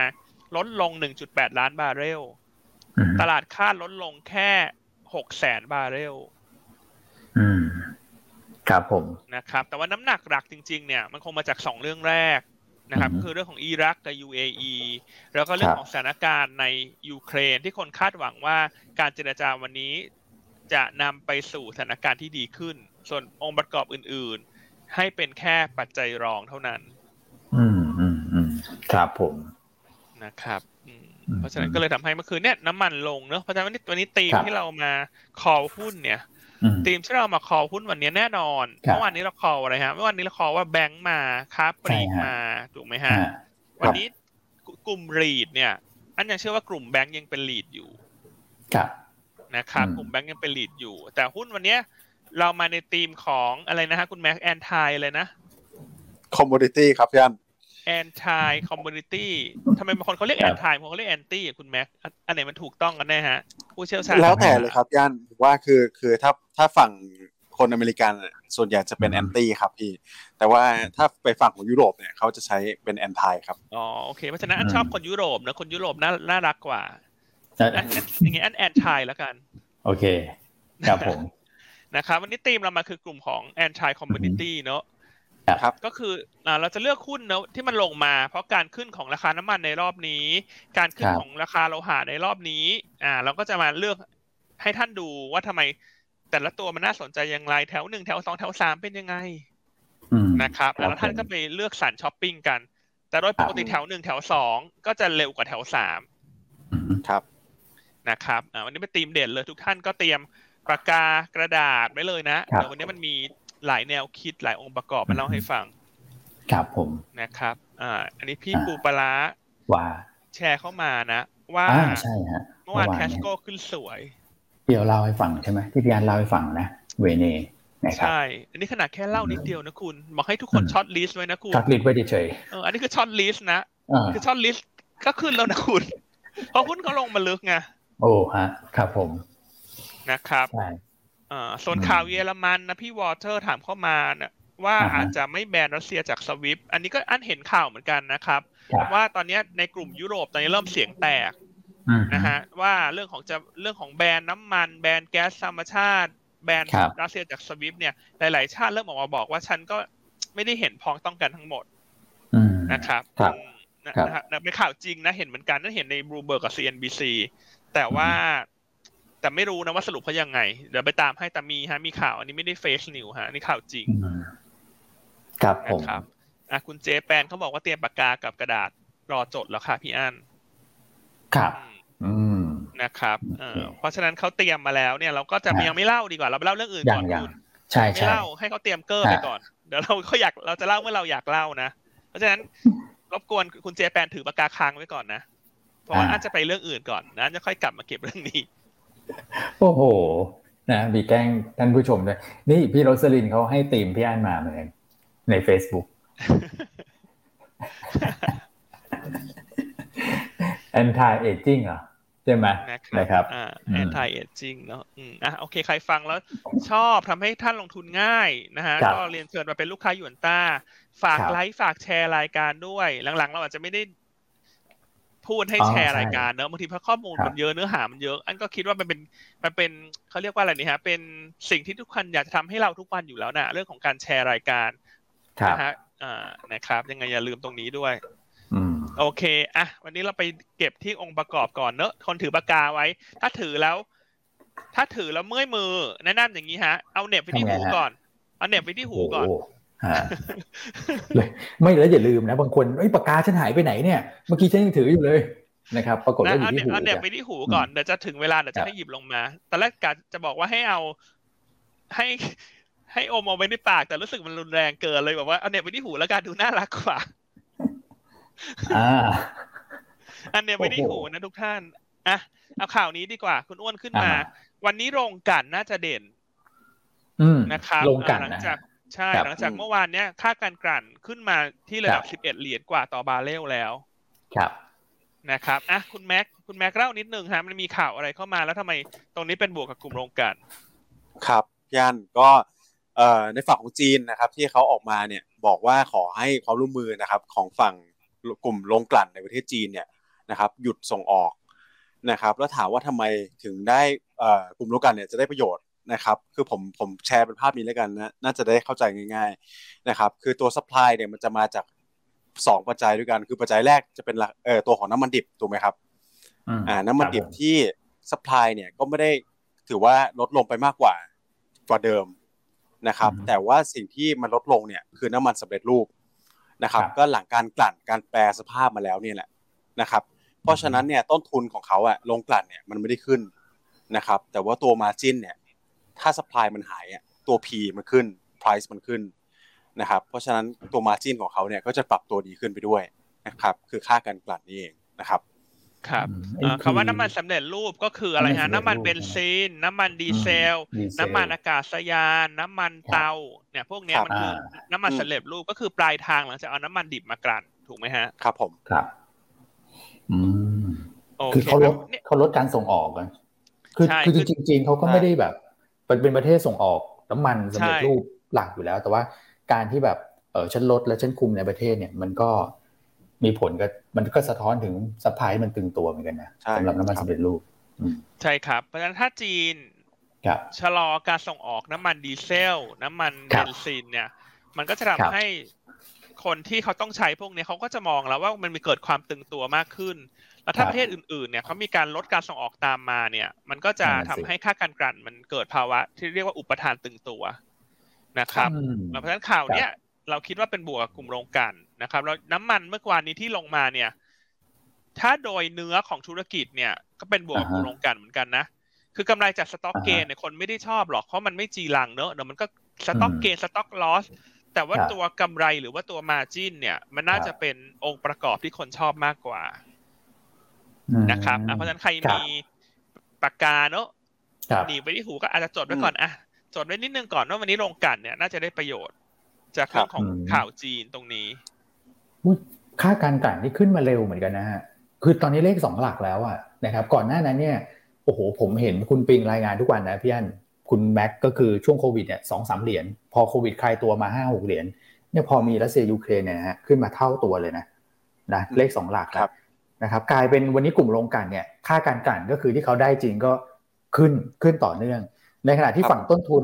ลดลง 1.8 ล้านบาร์เรล ตลาดคาดลดลงแค่หกแสนบาร์เรลอืมครับผมนะครับ แต่ว่าน้ำหนักหลักจริง ๆ เนี่ย มันคงมาจากสองเรื่องแรกนะครับคือเรื่องของอิรักกับ UAE แล้วก็เรื่องของสถานการณ์ในยูเครนที่คนคาดหวังว่าการเจรจาวันนี้จะนำไปสู่สถานการณ์ที่ดีขึ้น ส่วนองค์ประกอบอื่น ๆ ให้เป็นแค่ปัจจัยรองเท่านั้น อืมอืมอืมครับผมนะครับ เพราะฉะนั้นก็เลยทำให้เมื่อคืนเนี่ยน้ำมันลงเนอะเพราะฉะนั้นวันนี้ตัวนี้ตีมที่เรามาคอหุ้นเนี่ยตีมที่เรามาคอหุ้นวันนี้แน่นอนเมื่อวานนี้เราคออะไรฮะเมื่อวานนี้เราคอว่าแบงก์มาค้าปลีกมาถูกไหมฮะวันนี้กลุ่ม lead เนี่ย อันยังเชื่อว่ากลุ่มแบงก์ยังเป็น lead อยู่ครับนะครับกลุ่มแบงก์ยังเป็น lead อยู่ แต่หุ้นวันนี้เรามาในธีมของอะไรนะฮะคุณแม็ก anti เลยนะ commodity ครับพี่อัน anti commodity ทำไมบางคนเขาเรียก anti บางคนเขาเรียก anti คุณแม็กอันไหนมันถูกต้องกันแน่ฮะ ผู้เชี่ยวชาญแล้วแต่เลยครับย่านว่าคือคือถ้าถ้าฝั่งคนอเมริกันส่วนใหญ่จะเป็น anti ครับพี่ แต่ว่าถ้าไปฝั่งของยุโรปเนี่ยเขาจะใช้เป็น anti ครับอ๋อโอเคเพราะฉะนั้นอันชอบคนยุโรปนะคนยุโรปน่าน่ารักกว่าอย่างเงี้ยอัน anti แล้วกัน โอเคครับผมนะครับวันนี้ธีมเรามาคือกลุ่มของ anti commodity เนาะ ครับก็คือเราจะเลือกหุ้นนะที่มันลงมา เพราะการขึ้นของราคาน้ำมันในรอบนี้ การขึ้นของราคาโลหะในรอบนี้ อ่า เราก็จะมาเลือกให้ท่านดูว่าทำไม แต่ละตัวมันน่าสนใจอย่างไรแถวหนึ่งแถวสองแถวสามเป็นยังไงนะครับ แล้วท่านก็ไปเลือกสรรช้อปปิ้งกัน แต่โดยปกติแถวหนึ่งแถวสองก็จะเร็วกว่าแถวสามครับนะครับอ่าวันนี้เป็นธีมเด่นเลยทุกท่านก็เตรียมปากกากระดาษไว้เลยนะเดี๋ยววันนี้มันมี หลายแนวคิดหลายองค์ประกอบมาเล่าให้ฟัง ครับผมนะครับ อ่า อันนี้พี่ปูปลาว่า แชร์เข้ามานะว่าใช่ฮะเมื่อวานแคชโก้ขึ้นสวย เดี๋ยวเล่าให้ฟังใช่ไหมที่พี่อันเล่าให้ฟังนะเวเนนะครับใช่ อันนี้ขนาดแค่เล่านิดเดียวนะคุณบอกให้ทุกคน shortlist ไว้นะคุณ shortlist ไว้เฉยเอออันนี้คือ shortlist นะคือ shortlist ก็ขึ้นแล้วนะคุณเพราะหุ้นเขาลงมาลึกไงโอ้ฮะ ครับผมนะครับใช่ ส่วนข่าวเยอรมันนะพี่วอเตอร์ถามเข้ามานะว่าอาจจะไม่แบนรัสเซียจาก SWIFT อันนี้ก็อันเห็นข่าวเหมือนกันนะครับ ว่าตอนนี้ในกลุ่มยุโรปตอนนี้เริ่มเสียงแตกนะฮะว่าเรื่องของจะเรื่องของแบนน้ำมัน แบนแก๊สธรรมชาติ แบนรัสเซียจากสวิฟเนี่ยหลาย ๆ ชาติเริ่มออกมาบอกว่าฉันก็ไม่ได้เห็นพ้องต้องกันทั้งหมดนะครับนะฮะเป็นข่าวจริงนะเห็นเหมือนกันนั่นเห็นในบลูเบิร์กกับ CNBC แต่ว่า แต่ไม่รู้นะว่าสรุปเขายังไง เดี๋ยวไปตามให้แต่มีฮะ มีข่าว อันนี้ไม่ได้เฟซนิวฮะนี่ข่าวจริง ครับผมครับอะคุณเจแปนเขาบอกว่าเตรียมปากกากับกระดาษรอจดแล้วค่ะพี่อันครับอืมนะครับเออเพราะฉะนั้นเขาเตรียมมาแล้วเนี่ยเราก็จะยังไม่เล่าดีกว่า เราไปเล่าเรื่องอื่นก่อนคุณใช่ใช่ไม่เล่าให้เขาเตรียมเกอร์ไปก่อน เดี๋ยวเราเขาอยากเราจะเล่าเมื่อเราอยากเล่านะ เพราะฉะนั้นรบกวนคุณเจแปนถือปากกาค้างไว้ก่อนนะ เพราะว่าอาจจะไปเรื่องอื่นก่อนนะจะค่อยกลับมาเก็บเรื่องนี้ โอ้โห นะมีแกล้งท่านผู้ชมด้วย นี่พี่โรสลินเขาให้ตีมพี่อันมาเหมือนกันใน Facebook anti-aging เหรอใช่ไหมนะครับแอ anti-aging เนาะอะโอเคใครฟังแล้วชอบทำให้ท่านลงทุนง่ายนะฮะก็เรียนเชิญมาเป็นลูกค้าหยวนต้า ฝากไลค์ฝากแชร์รายการด้วย หลังๆ เราอาจจะไม่ได้ พูดให้แชร์รายการเนอะบางทีเพราะข้อมูลมันเยอะเนื้อหามันเยอะ อันก็คิดว่ามันเป็นมันเป็นเขาเรียกว่าอะไรนี่ฮะเป็นสิ่งที่ทุกคนอยากจะทำให้เราทุกวันอยู่แล้วนะเรื่องของการแชร์รายการนะฮะอ่านะครับ ยังไงอย่าลืมตรงนี้ด้วยโอเคอะวันนี้เราไปเก็บที่องค์ประกอบก่อนเนอะคนถือปากกาไว้ ถ้าถือแล้ว ถ้าถือแล้วเมื่อยมือแนะนำอย่างนี้ฮะ เอาเน็บไปที่หูก่อน เอาเน็บไปที่หูก่อน เลยไม่แล้วอย่าลืมนะบางคนไอ้ปากกาฉันหายไปไหนเนี่ยเมื่อกี้ฉันยังถืออยู่เลยนะครับ ปรากฏว่าอยู่ที่หูเอาเน็บไปที่หูก่อนเดี๋ยวจะถึงเวลาเดี๋ยวจะให้หยิบลงมาตอนแรกกะจะบอกว่าให้เอาให้ให้อมเอาไว้ในปากแต่รู้สึกมันรุนแรงเกินเลยแบบว่าเอาเน็บไปที่หูแล้วกันดูน่ารักกว่าอ่าอันเนี้ยไม่ได้หูนะทุกท่านอะเอาข่าวนี้ดีกว่า คุณอ้วนขึ้นมา วันนี้โรงกันน่าจะเด่นนะครับลงกันหลังจาก ใช่หลังจากเมื่อวานเนี้ยค่าการกลั่นขึ้นมาที่ระดับสิบเอ็ดเหรียญกว่าต่อบาร์เรลแล้ว ครับนะครับอะคุณแม็กคุณแม็กเล่านิดนึงฮะมันมีข่าวอะไรเข้ามาแล้วทำไมตรงนี้เป็นบวกกับกลุ่มโรงกันครับย่านก็เอ่อในฝั่งของจีนนะครับ ที่เขาออกมาเนี่ยบอกว่าขอให้ความร่วมมือนะครับของฝั่งกลุ่มโรงกลั่นในประเทศจีนเนี่ยนะครับ หยุดส่งออกนะครับ แล้วถามว่าทำไมถึงได้กลุ่มโรงกลั่นเนี่ยจะได้ประโยชน์ นะครับ คือผมผมแชร์เป็นภาพนี้แล้วกันนะน่าจะได้เข้าใจง่าย ๆนะครับ คือตัว supply เนี่ยมันจะมาจากสองปัจจัยด้วยกัน คือปัจจัยแรกจะเป็นเอ่อตัวของน้ำมันดิบถูกไหมครับอ่า น้ำมันดิบที่ supply เนี่ยก็ไม่ได้ถือว่าลดลงไปมากกว่ากว่าเดิมนะครับ แต่ว่าสิ่งที่มันลดลงเนี่ยคือน้ำมันสำเร็จรูปนะครับ ก็หลังการกลั่นการแปรสภาพมาแล้วเนี่ยแหละนะครับ เพราะฉะนั้นเนี่ยต้นทุนของเขาอะโรงกลั่นเนี่ยมันไม่ได้ขึ้นนะครับ แต่ว่าตัว margin เนี่ย ถ้าสป라이มันหายอะตัว P มันขึ้น price มันขึ้นนะครับเพราะฉะนั้นตัวมาจินของเขาเนี่ยก็จะปรับตัวดีขึ้นไปด้วยนะครับคือค่าการกลั่นนี่เองนะครับครับคำว่าน้ำมันสำเร็จรูปก็คืออะไรฮะน้ำมันเบนซิน น้ำมันดีเซล น้ำมันอากาศยาน น้ำมันเตา เนี่ยพวกนี้มันคือน้ำมันสำเร็จรูปก็คือปลายทางหลังจากเอาน้ำมันดิบมากลั่นถูกไหมฮะ ครับผมครับอืมคือเขาลดเขาลดการส่งออกกันคือคือจริงๆเขาก็ไม่ได้แบบ เป็นประเทศส่งออกน้ำมันสำเร็จรูปหลักอยู่แล้ว แต่ว่าการที่แบบเออฉันลดและฉันคุมในประเทศเนี่ย มันก็มีผลก็มันก็สะท้อนถึงสปายมันตึงตัวเหมือนกันนะสำหรับน้ำมันสำเร็จรูปใช่ครับ เพราะฉะนั้นถ้าจีนชะลอการส่งออกน้ำมันดีเซล น้ำมันเบนซินเนี่ย มันก็จะทำให้คนที่เขาต้องใช้พวกนี้เขาก็จะมองแล้วว่ามันมีเกิดความตึงตัวมากขึ้น แล้วถ้าประเทศอื่นๆเนี่ยเขามีการลดการส่งออกตามมาเนี่ย มันก็จะทำให้ค่าการกลั่นมันเกิดภาวะที่เรียกว่าอุปทานตึงตัวนะครับเพราะฉะนั้นข่าวเนี้ยเราคิดว่าเป็นบวกกลุ่มโรงกลั่นนะครับแล้วน้ำมันเมื่อวานนี้ที่ลงมาเนี่ย ถ้าโดยเนื้อของธุรกิจเนี่ยก็เป็นบวกกลุ่มโรงกลั่นเหมือนกันนะคือกำไรจาก stock gain เนี่ยคนไม่ได้ชอบหรอกเพราะมันไม่จีรังเนอะเดี๋ยวมันก็ stock gain stock loss แต่ว่าตัวกำไรหรือว่าตัว margin เนี่ย มันน่าจะเป็นองค์ประกอบที่คนชอบมากกว่า นะครับเพราะฉะนั้นใครมีปากกาเนอะหนีไปที่หูก็อาจจะจดไว้ก่อนอะจดไว้นิดนึงก่อนว่าวันนี้โรงกันเนี่ยน่าจะได้ประโยชน์ จากเรื่องของข่าวจีนตรงนี้ค่าการกลั่นที่ขึ้นมาเร็วเหมือนกันนะฮะคือตอนนี้เลขสองหลักแล้วอะนะครับ ก่อนหน้านั้นเนี่ยโอ้โหผมเห็นคุณปิงรายงานทุกวันนะพี่อันคุณแม็กก็คือช่วงโควิดเนี่ยสองสามเหรียญพอโควิดคลายตัวมาห้าหกเหรียญเนี่ยพอมีรัสเซียยูเครนเนี่ยฮะขึ้นมาเท่าตัวเลยนะนะเลขสองหลักครับ นะครับกลายเป็นวันนี้กลุ่มโรงกันเนี่ยค่าการกลั่นก็คือที่เขาได้จริงก็ขึ้นขึ้นต่อเนื่อง ในขณะที่ฝั่งต้นทุน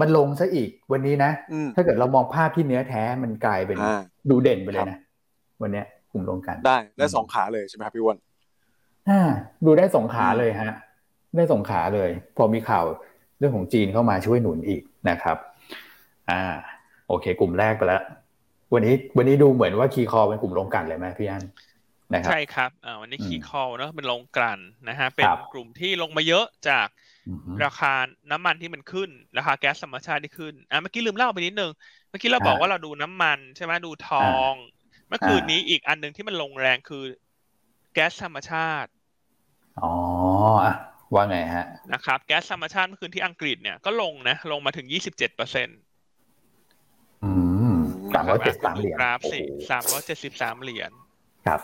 มันลงซะอีกวันนี้นะ ถ้าเกิดเรามองภาพที่เนื้อแท้มันกลายเป็นดูเด่นไปเลยนะ วันนี้กลุ่มลงกันได้ได้สองขาเลยใช่ไหมครับพี่วันอ่าดูได้สองขาเลยฮะ ได้สองขาเลย พอมีข่าวเรื่องของจีนเข้ามาช่วยหนุนอีกนะครับ อ่า โอเค กลุ่มแรกไปแล้ววันนี้วันนี้ดูเหมือนว่าคีย์คอเป็นกลุ่มลงกันเลยไหมพี่อัน นะครับใช่ครับอ่าวันนี้คีย์คอเนาะเป็นลงกันนะฮะเป็นกลุ่มที่ลงมาเยอะจากราคาน้ำมันที่มันขึ้น ราคาแก๊สธรรมชาติที่ขึ้นอะเมื่อกี้ลืมเล่าไปนิดนึงเมื่อกี้เราบอกว่าเราดูน้ำมันใช่ไหมดูทอง เมื่อคืนนี้อีกอันหนึ่งที่มันลงแรงคือ แก๊สธรรมชาติอ๋อว่าไงฮะนะครับแก๊สธรรมชาติเมื่อคืนที่อังกฤษเนี่ยก็ลงนะลงมาถึงยี่สิบเจ็ดเปอร์เซ็นต์อืมสามร้อยเจ็ดสิบสามเหรียญกราฟสิสามร้อยเจ็ดสิบสามเหรียญครับ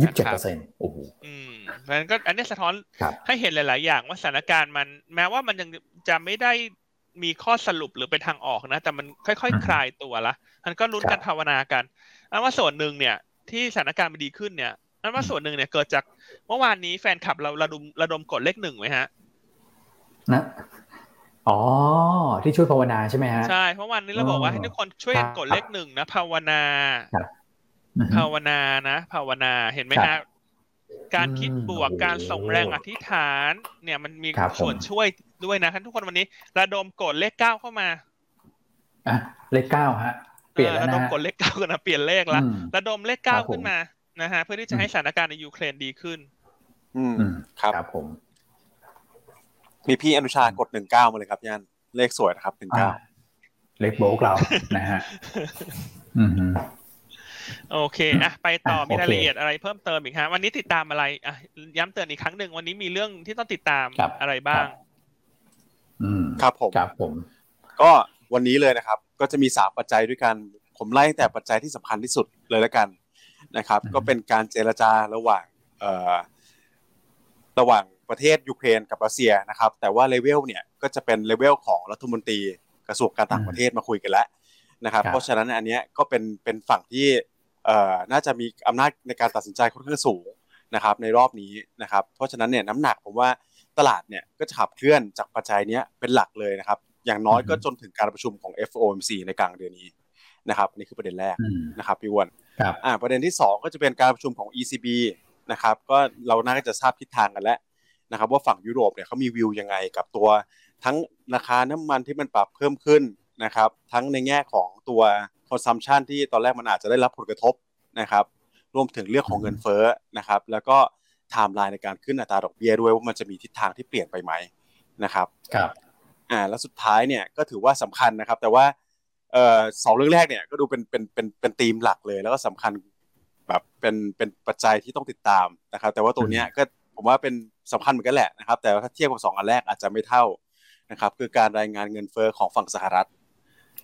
ยี่สิบเจ็ดเปอร์เซ็นต์โอ้โหอืมเพราะฉะนั้นก็อันนี้สะท้อนให้เห็นหลาย ๆ อย่างว่าสถานการณ์มันแม้ว่ามันยังจะไม่ได้มีข้อสรุปหรือเป็นทางออกนะ แต่มันค่อยๆคลายตัวละมันก็ลุ้นกันภาวนากันอันว่าส่วนหนึ่งเนี่ย ที่สถานการณ์มันดีขึ้นเนี่ยอันว่าส่วนหนึ่งเนี่ยเกิดจากเมื่อวานนี้แฟนคลับเราระดมระดมกดเลขหนึ่งไหมฮะนะอ๋อ ที่ช่วยภาวนาใช่ไหมฮะ ใช่ เพราะวันนี้เราบอกว่าให้ทุกคนช่วยกดเลขหนึ่งนะภาวนา ภาวนานะภาวนาเห็นไหมฮะการคิดบวกการส่งแรงอธิษฐาน เนี่ยมันมีส่วนช่วยด้วยนะท่านทุกคนวันนี้ ระดมกดเลขเก้าเข้ามาอะเลขเก้าฮะ เปลี่ยนแล้วนะระดมกดเลขเก้ากันนะเปลี่ยนเลขแล้วระดมเลขเก้าขึ้นมานะฮะเพื่อที่จะให้สถานการณ์ในยูเครนดีขึ้น อืมครับครับผม มีพี่อนุชากดหนึ่งเก้ามาเลยครับย่านเลขสวยนะครับหนึ่งเก้าเลขโบกเรานะฮะ อืม โอเคอะไปต่อมีรายละเอียดอะไรเพิ่มเติมอีกฮะวันนี้ติดตามอะไรอะย้ำเตือนอีกครั้งหนึ่งวันนี้มีเรื่องที่ต้องติดตามอะไรบ้าง อืมครับผมครับผม ก็วันนี้เลยนะครับ ก็จะมีสามปัจจัยด้วยกัน ผมไล่แต่ปัจจัยที่สำคัญที่สุดเลยแล้วกันนะครับ ก็เป็นการเจรจาระหว่างเอ่อระหว่างประเทศยูเครนกับรัสเซียนะครับ แต่ว่าเลเวลเนี่ยก็จะเป็นเลเวลของรัฐมนตรีกระทรวงการต่างประเทศมาคุยกันแล้วนะครับ เพราะฉะนั้นอันนี้ก็เป็นเป็นฝั่งที่เอ่อ น่าจะมีอำนาจในการตัดสินใจค่อนข้างสูงนะครับในรอบนี้นะครับเพราะฉะนั้นเนี่ยน้ำหนักผมว่าตลาดเนี่ยก็จะขับเคลื่อนจากปัจจัยนี้เป็นหลักเลยนะครับอย่างน้อยก็จนถึงการประชุมของ FOMC ในกลางเดือนนี้นะครับนี่คือประเด็นแรกนะครับพี่วอนอ่าประเด็นที่ 2 ก็จะเป็นการประชุมของ ECB นะครับก็เราน่าจะทราบทิศทางกันแล้วนะครับว่าฝั่งยุโรปเนี่ยเขามีวิวยังไงกับตัวทั้งราคาน้ำมันที่มันปรับเพิ่มขึ้นนะครับทั้งในแง่ของตัว consumption ที่ตอนแรกมันอาจจะได้รับผลกระทบนะครับ รวมถึงเรื่องของเงินเฟ้อนะครับ แล้วก็ไทม์ไลน์ในการขึ้นอัตราดอกเบี้ยด้วยว่ามันจะมีทิศทางที่เปลี่ยนไปไหมนะครับครับอ่าแล้วสุดท้ายเนี่ยก็ถือว่าสำคัญนะครับ แต่ว่าเอ่อสองเรื่องแรกเนี่ยก็ดูเป็นเป็นเป็นเป็นธีมหลักเลย แล้วก็สำคัญแบบเป็นเป็นปัจจัยที่ต้องติดตามนะครับ แต่ว่าตัวเนี้ยก็ผมว่าเป็นสำคัญเหมือนกันแหละนะครับ แต่ว่าถ้าเทียบกับสองอันแรกอาจจะไม่เท่านะครับ คือการรายงานเงินเฟ้อของฝั่งสหรัฐ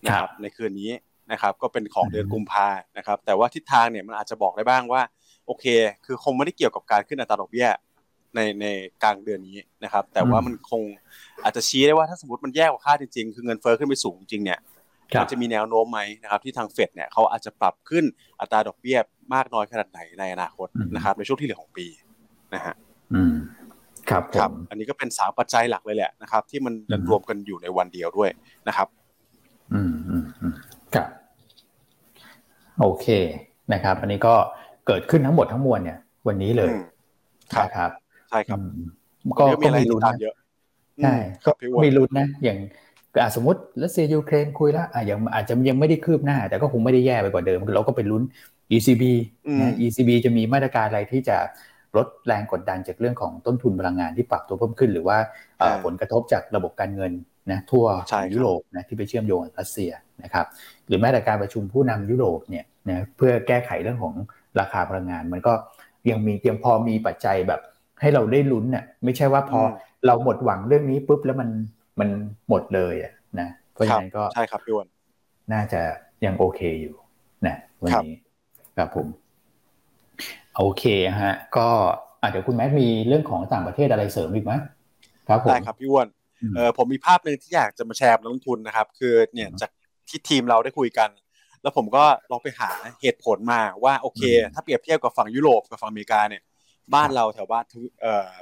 นะครับในคืนนี้ นะครับก็เป็นของเดือนกุมภานะครับแต่ว่าทิศทางเนี่ยมันอาจจะบอกได้บ้างว่าโอเค คือคงไม่ได้เกี่ยวกับการขึ้นอัตราดอกเบี้ยในในกลางเดือนนี้นะครับ แต่ว่ามันคงอาจจะชี้ได้ว่าถ้าสมมติมันแย่กว่าคาดจริงๆ คือเงินเฟ้อขึ้นไปสูงจริงเนี่ยมันจะมีแนวโน้มไหมนะครับที่ทางเฟดเนี่ยเขาอาจจะปรับขึ้นอัตราดอกเบี้ยมากน้อยขนาดไหนในอนาคตนะครับในช่วงที่เหลือของปีนะฮะอืมครับครับ อันนี้ก็เป็นสามปัจจัยหลักเลยแหละนะครับ ที่มันรวมกันอยู่ในวันเดียวด้วยนะครับ อืมอืมอืม ครับโอเคนะครับ อันนี้ก็เกิดขึ้นทั้งหมดทั้งมวลเนี่ย วันนี้เลยครับ ใช่ครับ ก็ก็มีลุ้นเยอะใช่ก็มีลุ้นนะ อย่างสมมติรัสเซียยูเครนคุยแล้วอะยังอาจจะยังไม่ได้คืบหน้า แต่ก็คงไม่ได้แย่ไปกว่าเดิมเราก็ไปลุ้น ECB นะ ECB จะมีมาตรการอะไรที่จะลดแรงกดดันจากเรื่องของต้นทุนพลังงานที่ปรับตัวเพิ่มขึ้น หรือว่าผลกระทบจากระบบการเงิน นะทั่วยุโรปนะที่ไปเชื่อมโยงกับรัสเซียนะครับหรือแม้แต่การประชุมผู้นำยุโรปเนี่ยนะเพื่อแก้ไขเรื่องของราคาพลังงาน มันก็ยังมียังพอมีปัจจัยแบบให้เราได้ลุ้นน่ะไม่ใช่ว่าพอเราหมดหวังเรื่องนี้ปุ๊บแล้วมันมันหมดเลยอะนะเพราะฉะนั้นก็ใช่ครับพี่วันน่าจะยังโอเคอยู่นะวันนี้ครับผมโอเคฮะก็เดี๋ยวคุณแมทมีเรื่องของต่างประเทศอะไรเสริมอีกไหมครับผมได้ครับพี่วัน เออผมมีภาพหนึ่งที่อยากจะมาแชร์นักลงทุนนะครับ คือเนี่ยจากที่ทีมเราได้คุยกัน แล้วผมก็ลองไปหาเหตุผลมาว่าโอเค ถ้าเปรียบเทียบกับฝั่งยุโรปกับฝั่งอเมริกาเนี่ยบ้านเราแถวบ้าน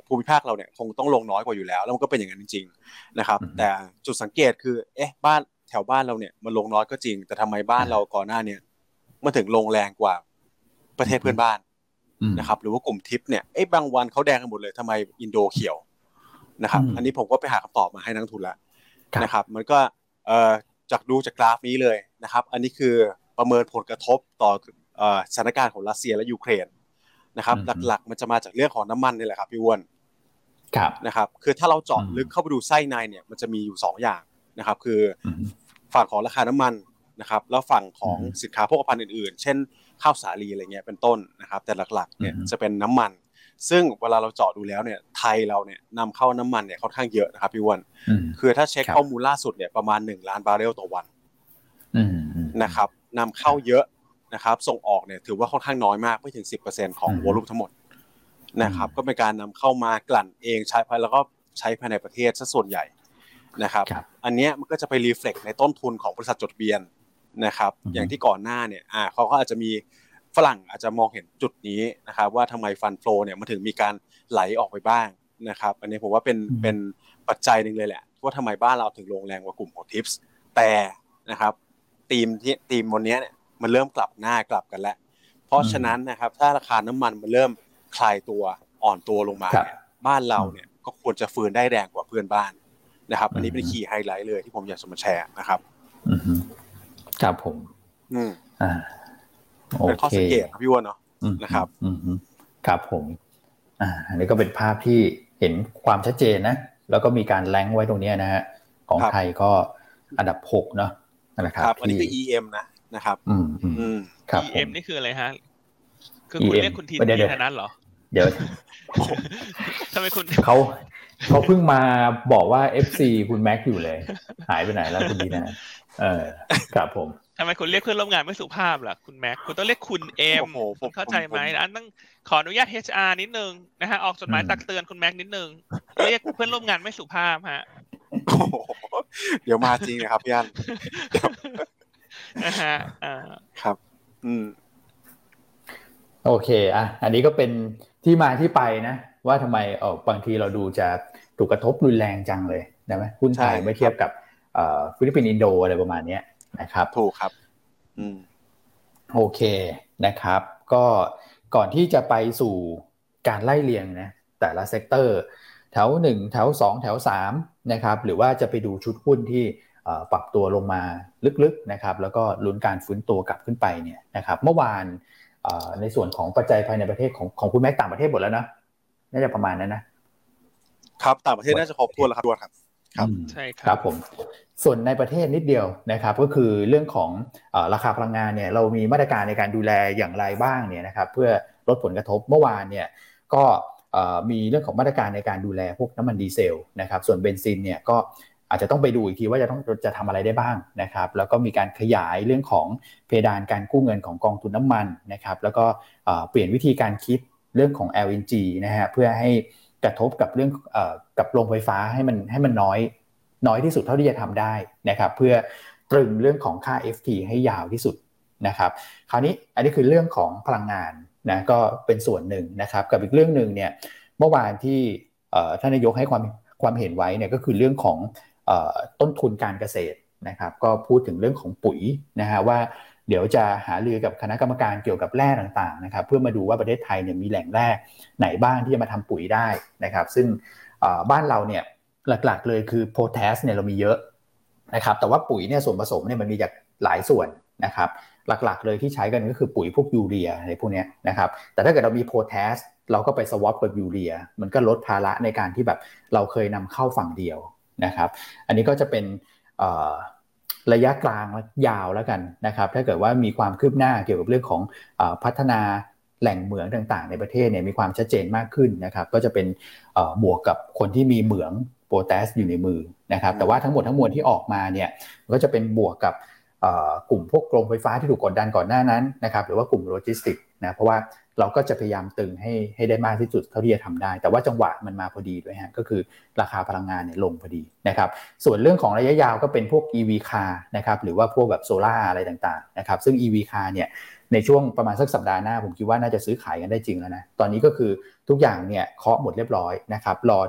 ภูมิภาคเราเนี่ยคงต้องลงน้อยกว่าอยู่แล้ว แล้วมันก็เป็นอย่างนั้นจริง ๆ นะครับ แต่จุดสังเกตคือเอ๊ะบ้านแถวบ้านเราเนี่ยมันลงน้อยก็จริง แต่ทำไมบ้านเราก่อนหน้าเนี่ยมันถึงลงแรงกว่าประเทศเพื่อนบ้านนะครับหรือว่ากลุ่มทิปเนี่ยเอ๊ะบางวันเขาแดงกันหมดเลยทำไมอินโดเขียว นะครับ อันนี้ผมก็ไปหาคำตอบมาให้นักทุนแล้วนะครับ มันก็เอ่อจากดูจากกราฟนี้เลยนะครับ อันนี้คือประเมินผลกระทบต่อสถานการณ์ของรัสเซียและยูเครนนะครับ หลักๆ มันจะมาจากเรื่องของน้ำมันนี่แหละครับพี่อ้วนครับนะครับ คือถ้าเราเจาะลึกเข้าไปดูไส้ในเนี่ยมันจะมีอยู่ 2 อย่างนะครับ คือฝั่งของราคาน้ำมันนะครับ แล้วฝั่งของสินค้าโภคภัณฑ์อื่นๆ เช่นข้าวสาลีอะไรเงี้ยเป็นต้นนะครับ แต่หลักๆเนี่ยจะเป็นน้ำมัน ซึ่งเวลาเราเจาะดูแล้วเนี่ยไทยเราเนี่ยนำเข้าน้ำมันเนี่ยค่อนข้างเยอะนะครับพี่วันคือถ้าเช็คข้อมูลล่าสุดเนี่ยประมาณ 1 ล้านบาร์เรลต่อวันนะครับนำเข้าเยอะนะครับ ส่งออกเนี่ยถือว่าค่อนข้างน้อยมากไม่ถึง 10%ของวอลุ่มทั้งหมดนะครับ ก็เป็นการนำเข้ามากลั่นเองใช้ภายแล้วก็ใช้ภายในประเทศซะส่วนใหญ่นะครับ อันนี้มันก็จะไปรีเฟล็กในต้นทุนของบริษัทจดทะเบียนนะครับ อย่างที่ก่อนหน้าเนี่ยอ่าเขาก็อาจจะมี ฝรั่งอาจจะมองเห็นจุดนี้นะครับ ว่าทำไมฟันโฟเนี่ยมันถึงมีการไหลออกไปบ้างนะครับ อันนี้ผมว่าเป็นเป็นปัจจัยหนึ่งเลยแหละว่าทำไมบ้านเราถึงลงแรงกว่ากลุ่มของทิปส์แต่นะครับทีมที่ทีมวันนี้เนี่ยมันเริ่มกลับหน้ากลับกันแล้ว เพราะฉะนั้นนะครับ ถ้าราคาน้ำมันมันเริ่มคลายตัวอ่อนตัวลงมาเนี่ยบ้านเราเนี่ยก็ควรจะฟื้นได้แรงกว่าเพื่อนบ้านนะครับ อันนี้เป็นคีย์ไฮไลท์เลยที่ผมอยากจะมาแชร์นะครับครับผม อืมอ่า เป็นข้อสังเกตครับพี่วอนเนาะนะครับอืมครับผมอ่าอันนี้ก็เป็นภาพที่เห็นความชัดเจนนะ แล้วก็มีการแลงไว้ตรงนี้นะฮะ ของไทยก็อันดับหกเนาะนะครับอันนี้คือ EM นะนะครับ อืมอืม EM นี่คืออะไรฮะ คือคุณเรียกคุณทีทีนั้นเหรอ เดี๋ยวทำไมคุณเขาเขาเพิ่งมาบอกว่า FC คุณแม็กอยู่เลย หายไปไหนแล้วคุณดีนะ เออครับผม ทำไมคุณเรียกเพื่อนร่วมงานไม่สุภาพล่ะคุณแม็กคุณต้องเรียกคุณเอ็มเข้าใจไหมอันต้องขออนุญาต HR นิดนึงนะฮะออกจดหมายตักเตือนคุณแม็กนิดนึงเรียกเพื่อนร่วมงานไม่สุภาพฮะเดี๋ยวมาจริงนะครับพี่อันนะฮะอ่าครับ อืม โอเค อะ อันนี้ก็เป็นที่มาที่ไปนะ ว่าทำไมเออบางทีเราดูจะถูกกระทบรุนแรงจังเลยนะไหมหุ้นไทยไม่เทียบกับฟิลิปปินส์อินโดอะไรประมาณนี้ นะครับถูกครับอืมโอเคนะครับ ก็ก่อนที่จะไปสู่การไล่เรียงนะแต่ละ sector แถวหนึ่งแถวสองแถวสามนะครับหรือว่าจะไปดูชุดหุ้นที่ปรับตัวลงมาลึกๆนะครับแล้วก็ลุ้นการฟื้นตัวกลับขึ้นไปเนี่ยนะครับเมื่อวานในส่วนของปัจจัยภายในประเทศของของคุณแม็กต่างประเทศหมดแล้วนะน่าจะประมาณนั้นนะครับต่างประเทศน่าจะครบถ้วนแล้วครับครับครับใช่ครับผม ส่วนในประเทศนิดเดียวนะครับก็คือเรื่องของราคาพลังงานเนี่ยเรามีมาตรการในการดูแลอย่างไรบ้างเนี่ยนะครับเพื่อลดผลกระทบเมื่อวานเนี่ยก็มีเรื่องของมาตรการในการดูแลพวกน้ำมันดีเซลนะครับส่วนเบนซินเนี่ยก็อาจจะต้องไปดูอีกทีว่าจะต้องจะทำอะไรได้บ้างนะครับแล้วก็มีการขยายเรื่องของเพดานการกู้เงินของกองทุนน้ำมันนะครับแล้วก็เปลี่ยนวิธีการคิดเรื่องของ LNG นะฮะเพื่อให้กระทบกับเรื่องกับโรงไฟฟ้าให้มันให้มันน้อย น้อยที่สุดเท่าที่จะทำได้นะครับเพื่อตรึงเรื่องของค่า FT ให้ยาวที่สุดนะครับคราวนี้อันนี้คือเรื่องของพลังงานนะก็เป็นส่วนหนึ่งนะครับกับอีกเรื่องหนึ่งเนี่ยเมื่อวานที่ท่านนายกให้ความความเห็นไว้เนี่ยก็คือเรื่องของต้นทุนการเกษตรนะครับก็พูดถึงเรื่องของปุ๋ยนะฮะว่าเดี๋ยวจะหารือกับคณะกรรมการเกี่ยวกับแร่ต่างๆนะครับเพื่อมาดูว่าประเทศไทยเนี่ยมีแหล่งแร่ไหนบ้างที่จะมาทำปุ๋ยได้นะครับซึ่งบ้านเราเนี่ย หลักๆ เลยคือโพแทสเนี่ยเรามีเยอะนะครับ แต่ว่าปุ๋ยเนี่ยส่วนผสมเนี่ยมันมีจากหลายส่วนนะครับ หลักๆ เลยที่ใช้กันก็คือปุ๋ยพวกยูเรียอะไรพวกนี้นะครับ แต่ถ้าเกิดเรามีโพแทสเราก็ไปสวอปกับยูเรีย มันก็ลดภาระในการที่แบบเราเคยนำเข้าฝั่งเดียวนะครับ อันนี้ก็จะเป็นระยะกลางและยาวแล้วกันนะครับ ถ้าเกิดว่ามีความคืบหน้าเกี่ยวกับเรื่องของอพัฒนาแหล่งเหมืองต่างๆ ในประเทศเนี่ยมีความชัดเจนมากขึ้นนะครับ ก็จะเป็นบวกกับคนที่มีเหมือง โปแตชอยู่ในมือนะครับแต่ว่าทั้งหมดทั้งมวลที่ออกมาเนี่ยก็จะเป็นบวกกับกลุ่มพวกโรงไฟฟ้าที่ถูกกดดันก่อนหน้านั้นนะครับหรือว่ากลุ่มโลจิสติกนะเพราะว่าเราก็จะพยายามตรึงให้ให้ได้มากที่สุดเท่าที่จะทำได้ แต่ว่าจังหวะมันมาพอดีด้วยฮะก็คือราคาพลังงานเนี่ยลงพอดีนะครับส่วนเรื่องของระยะยาวก็เป็นพวก EV car นะครับหรือว่าพวกแบบโซล่าอะไรต่างๆนะครับซึ่ง EV car เนี่ยในช่วงประมาณสักสัปดาห์หน้าผมคิดว่าน่าจะซื้อขายกันได้จริงแล้วนะตอนนี้ก็คือทุกอย่างเนี่ยเคาะหมดเรียบร้อยนะครับรอ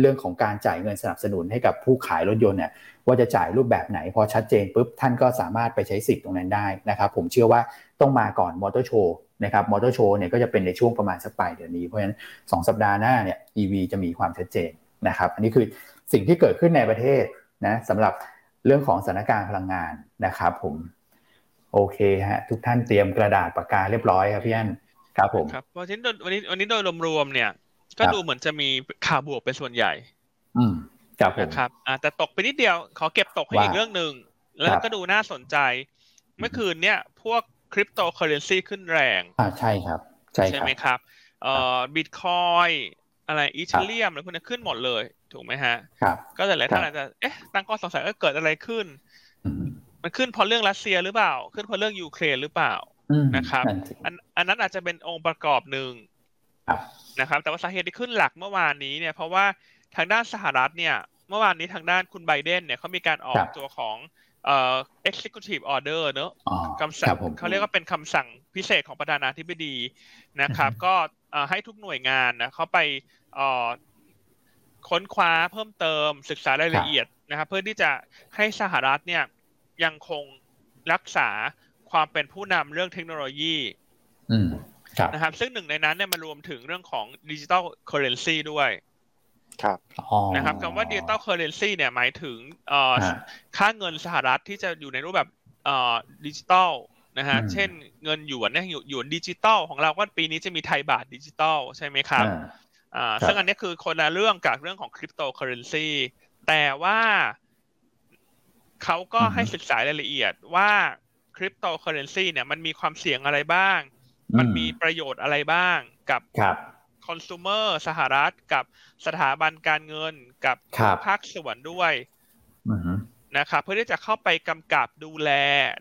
เรื่องของการจ่ายเงินสนับสนุนให้กับผู้ขายรถยนต์เนี่ยว่าจะจ่ายรูปแบบไหนพอชัดเจนปุ๊บท่านก็สามารถไปใช้สิทธิ์ตรงนั้นได้นะครับผมเชื่อว่าต้องมาก่อนมอเตอร์โชว์นะครับมอเตอร์โชว์เนี่ยก็จะเป็นในช่วงประมาณสักปลายเดือนนี้ เพราะฉะนั้น 2 สัปดาห์หน้าเนี่ย EV จะมีความชัดเจนนะครับอันนี้คือสิ่งที่เกิดขึ้นในประเทศนะสำหรับเรื่องของสถานการณ์พลังงานนะครับผมโอเคฮะทุกท่านเตรียมกระดาษปากกาเรียบร้อยครับพี่อันครับผมครับวันนี้วันนี้วันนี้โดยรวมๆเนี่ย ก็ดูเหมือนจะมีข่าวบวกเป็นส่วนใหญ่ อืมครับผมครับอ่าแต่ตกไปนิดเดียว ขอเก็บตกให้อีกเรื่องหนึ่ง แล้วก็ดูน่าสนใจ เมื่อคืนเนี่ย พวกคริปโตเคอเรนซีขึ้นแรง อ่าใช่ครับใช่ใช่ไหมครับ เอ่อบิตคอยอะไรอีเทเรียมอะไรพวกนี้ขึ้นหมดเลย ถูกไหมฮะ ครับ ก็แต่หลายท่านอาจจะ เอ๊ะ ตั้งข้อสงสัยว่าเกิดอะไรขึ้น มันขึ้นเพราะเรื่องรัสเซียหรือเปล่า ขึ้นเพราะเรื่องยูเครนหรือเปล่า นะครับ อันอันนั้นอาจจะเป็นองค์ประกอบหนึ่ง นะครับ แต่ว่าสาเหตุที่ขึ้นหลักเมื่อวานนี้เนี่ย เพราะว่าทางด้านสหรัฐเนี่ย เมื่อวานนี้ทางด้านคุณไบเดนเนี่ยเขามีการออกตัวของเอ่อ executive order เนอะคำสั่งเขาเรียกว่าเป็นคำสั่งพิเศษของประธานาธิบดีนะครับ ก็ให้ทุกหน่วยงานนะเขาไปค้นคว้าเพิ่มเติมศึกษารายละเอียดนะครับ เพื่อที่จะให้สหรัฐเนี่ยยังคงรักษาความเป็นผู้นำเรื่องเทคโนโลยี นะครับซึ่งหนึ่งในนั้นเนี่ยมันรวมถึงเรื่องของ digital currency ด้วยครับนะครับคำว่า digital currency เนี่ยหมายถึงค่าเงินสหรัฐที่จะอยู่ในรูปแบบดิจิตอลนะฮะเช่นเงินหยวนเนี่ยหยวนดิจิตอลของเราก็ปีนี้จะมีไทยบาทดิจิตอลใช่ไหมครับอ่าซึ่งอันนี้คือคนละเรื่องกับเรื่องของคริปโตเคอเรนซีแต่ว่าเขาก็ให้ศึกษารายละเอียดว่าคริปโตเคอเรนซีเนี่ยมันมีความเสี่ยงอะไรบ้าง มันมีประโยชน์อะไรบ้างกับคอน sumer สหรัฐกับสถาบันการเงินกับภาคส่วนด้วยนะครับเพื่อที่จะเข้าไปกำกับดูแล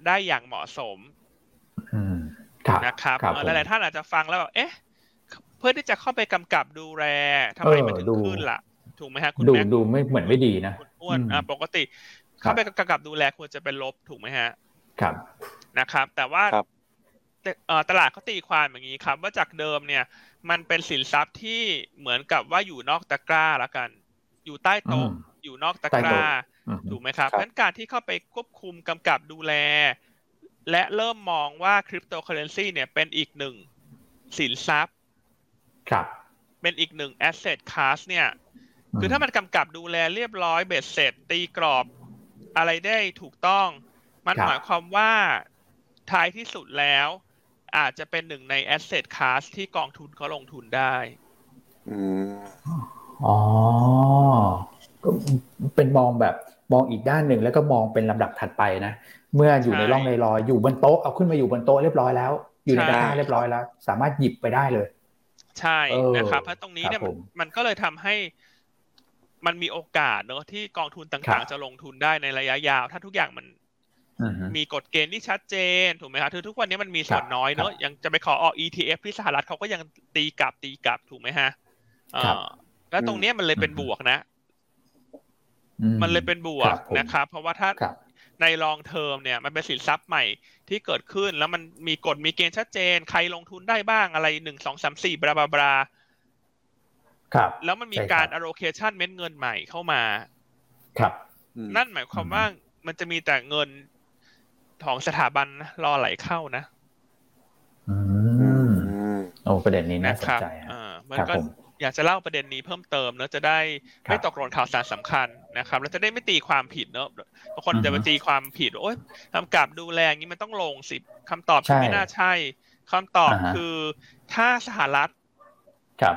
ได้อย่างเหมาะสมนะครับหลายๆท่านอาจจะฟังแล้วแบบเอ๊ะ เพื่อที่จะเข้าไปกำกับดูแลทำไมมันถึงขึ้นล่ะ ถูกไหมฮะคุณดูดูไม่เหมือนไม่ดีนะคุณอ้วนอ่าปกติ เข้าไปกำกับดูแลควรจะเป็นลบถูกไหมฮะ ครับนะครับ แต่ว่า ตลาดเขาตีความอย่างนี้ครับ ว่าจากเดิมเนี่ย มันเป็นสินทรัพย์ที่เหมือนกับว่าอยู่นอกตะกร้าละกัน อยู่ใต้โต๊ะอยู่นอกตะกร้าถูกไหมครับเพราะการที่เข้าไปควบคุมกำกับดูแล และเริ่มมองว่าคริปโตเคอเรนซีเนี่ยเป็นอีกหนึ่งสินทรัพย์ ครับ เป็นอีกหนึ่ง asset class เนี่ย คือถ้ามันกำกับดูแลเรียบร้อยเบ็ดเสร็จ ตีกรอบอะไรได้ถูกต้อง มันหมายความว่าท้ายที่สุดแล้ว อาจจะเป็นหนึ่งใน asset class ที่กองทุนเขาลงทุนได้อ๋อก็เป็นมองแบบมองอีกด้านหนึ่งแล้วก็มองเป็นลำดับถัดไปนะ เมื่ออยู่ในร่องในรอยอยู่บนโต๊ะเอาขึ้นมาอยู่บนโต๊ะเรียบร้อยแล้ว อยู่ในตะกร้าเรียบร้อยแล้ว สามารถหยิบไปได้เลย ใช่นะครับเพราะตรงนี้เนี่ยมันก็เลยทำให้มันมีโอกาสเนอะที่กองทุนต่างๆ จะลงทุนได้ในระยะยาว ถ้าทุกอย่างมัน มีกฎเกณฑ์ที่ชัดเจนถูกไหมครับคือทุกวันนี้มันมีส่วนน้อยเนอะยังจะไปขอออก ETF ที่สหรัฐเขาก็ยังตีกลับตีกลับถูกไหมฮะแล้วตรงนี้มันเลยเป็นบวกนะ มันเลยเป็นบวกนะครับ เพราะว่าถ้าในลองเทอมเนี่ยมันเป็นสินทรัพย์ใหม่ที่เกิดขึ้น แล้วมันมีกฎมีเกณฑ์ชัดเจน ใครลงทุนได้บ้างอะไรหนึ่งสองสามสี่บราบราครับ แล้วมันมีการ allocation เม็ดเงินใหม่เข้ามา ครับ นั่นหมายความว่ามันจะมีแต่เงิน ของสถาบันรอไหลเข้านะอืมโอ้ประเด็นนี้น่าสนใจอ่ามันก็อยากจะเล่าประเด็นนี้เพิ่มเติมเนอะจะได้ไม่ตกหล่นข่าวสารสำคัญนะครับแล้วจะได้ไม่ตีความผิดเนอะบางคนจะไปตีความผิดโอ๊ยทำกับดูแลอย่างนี้มันต้องลงสิคำตอบไม่น่าใช่คำตอบคือถ้าสหรัฐครับ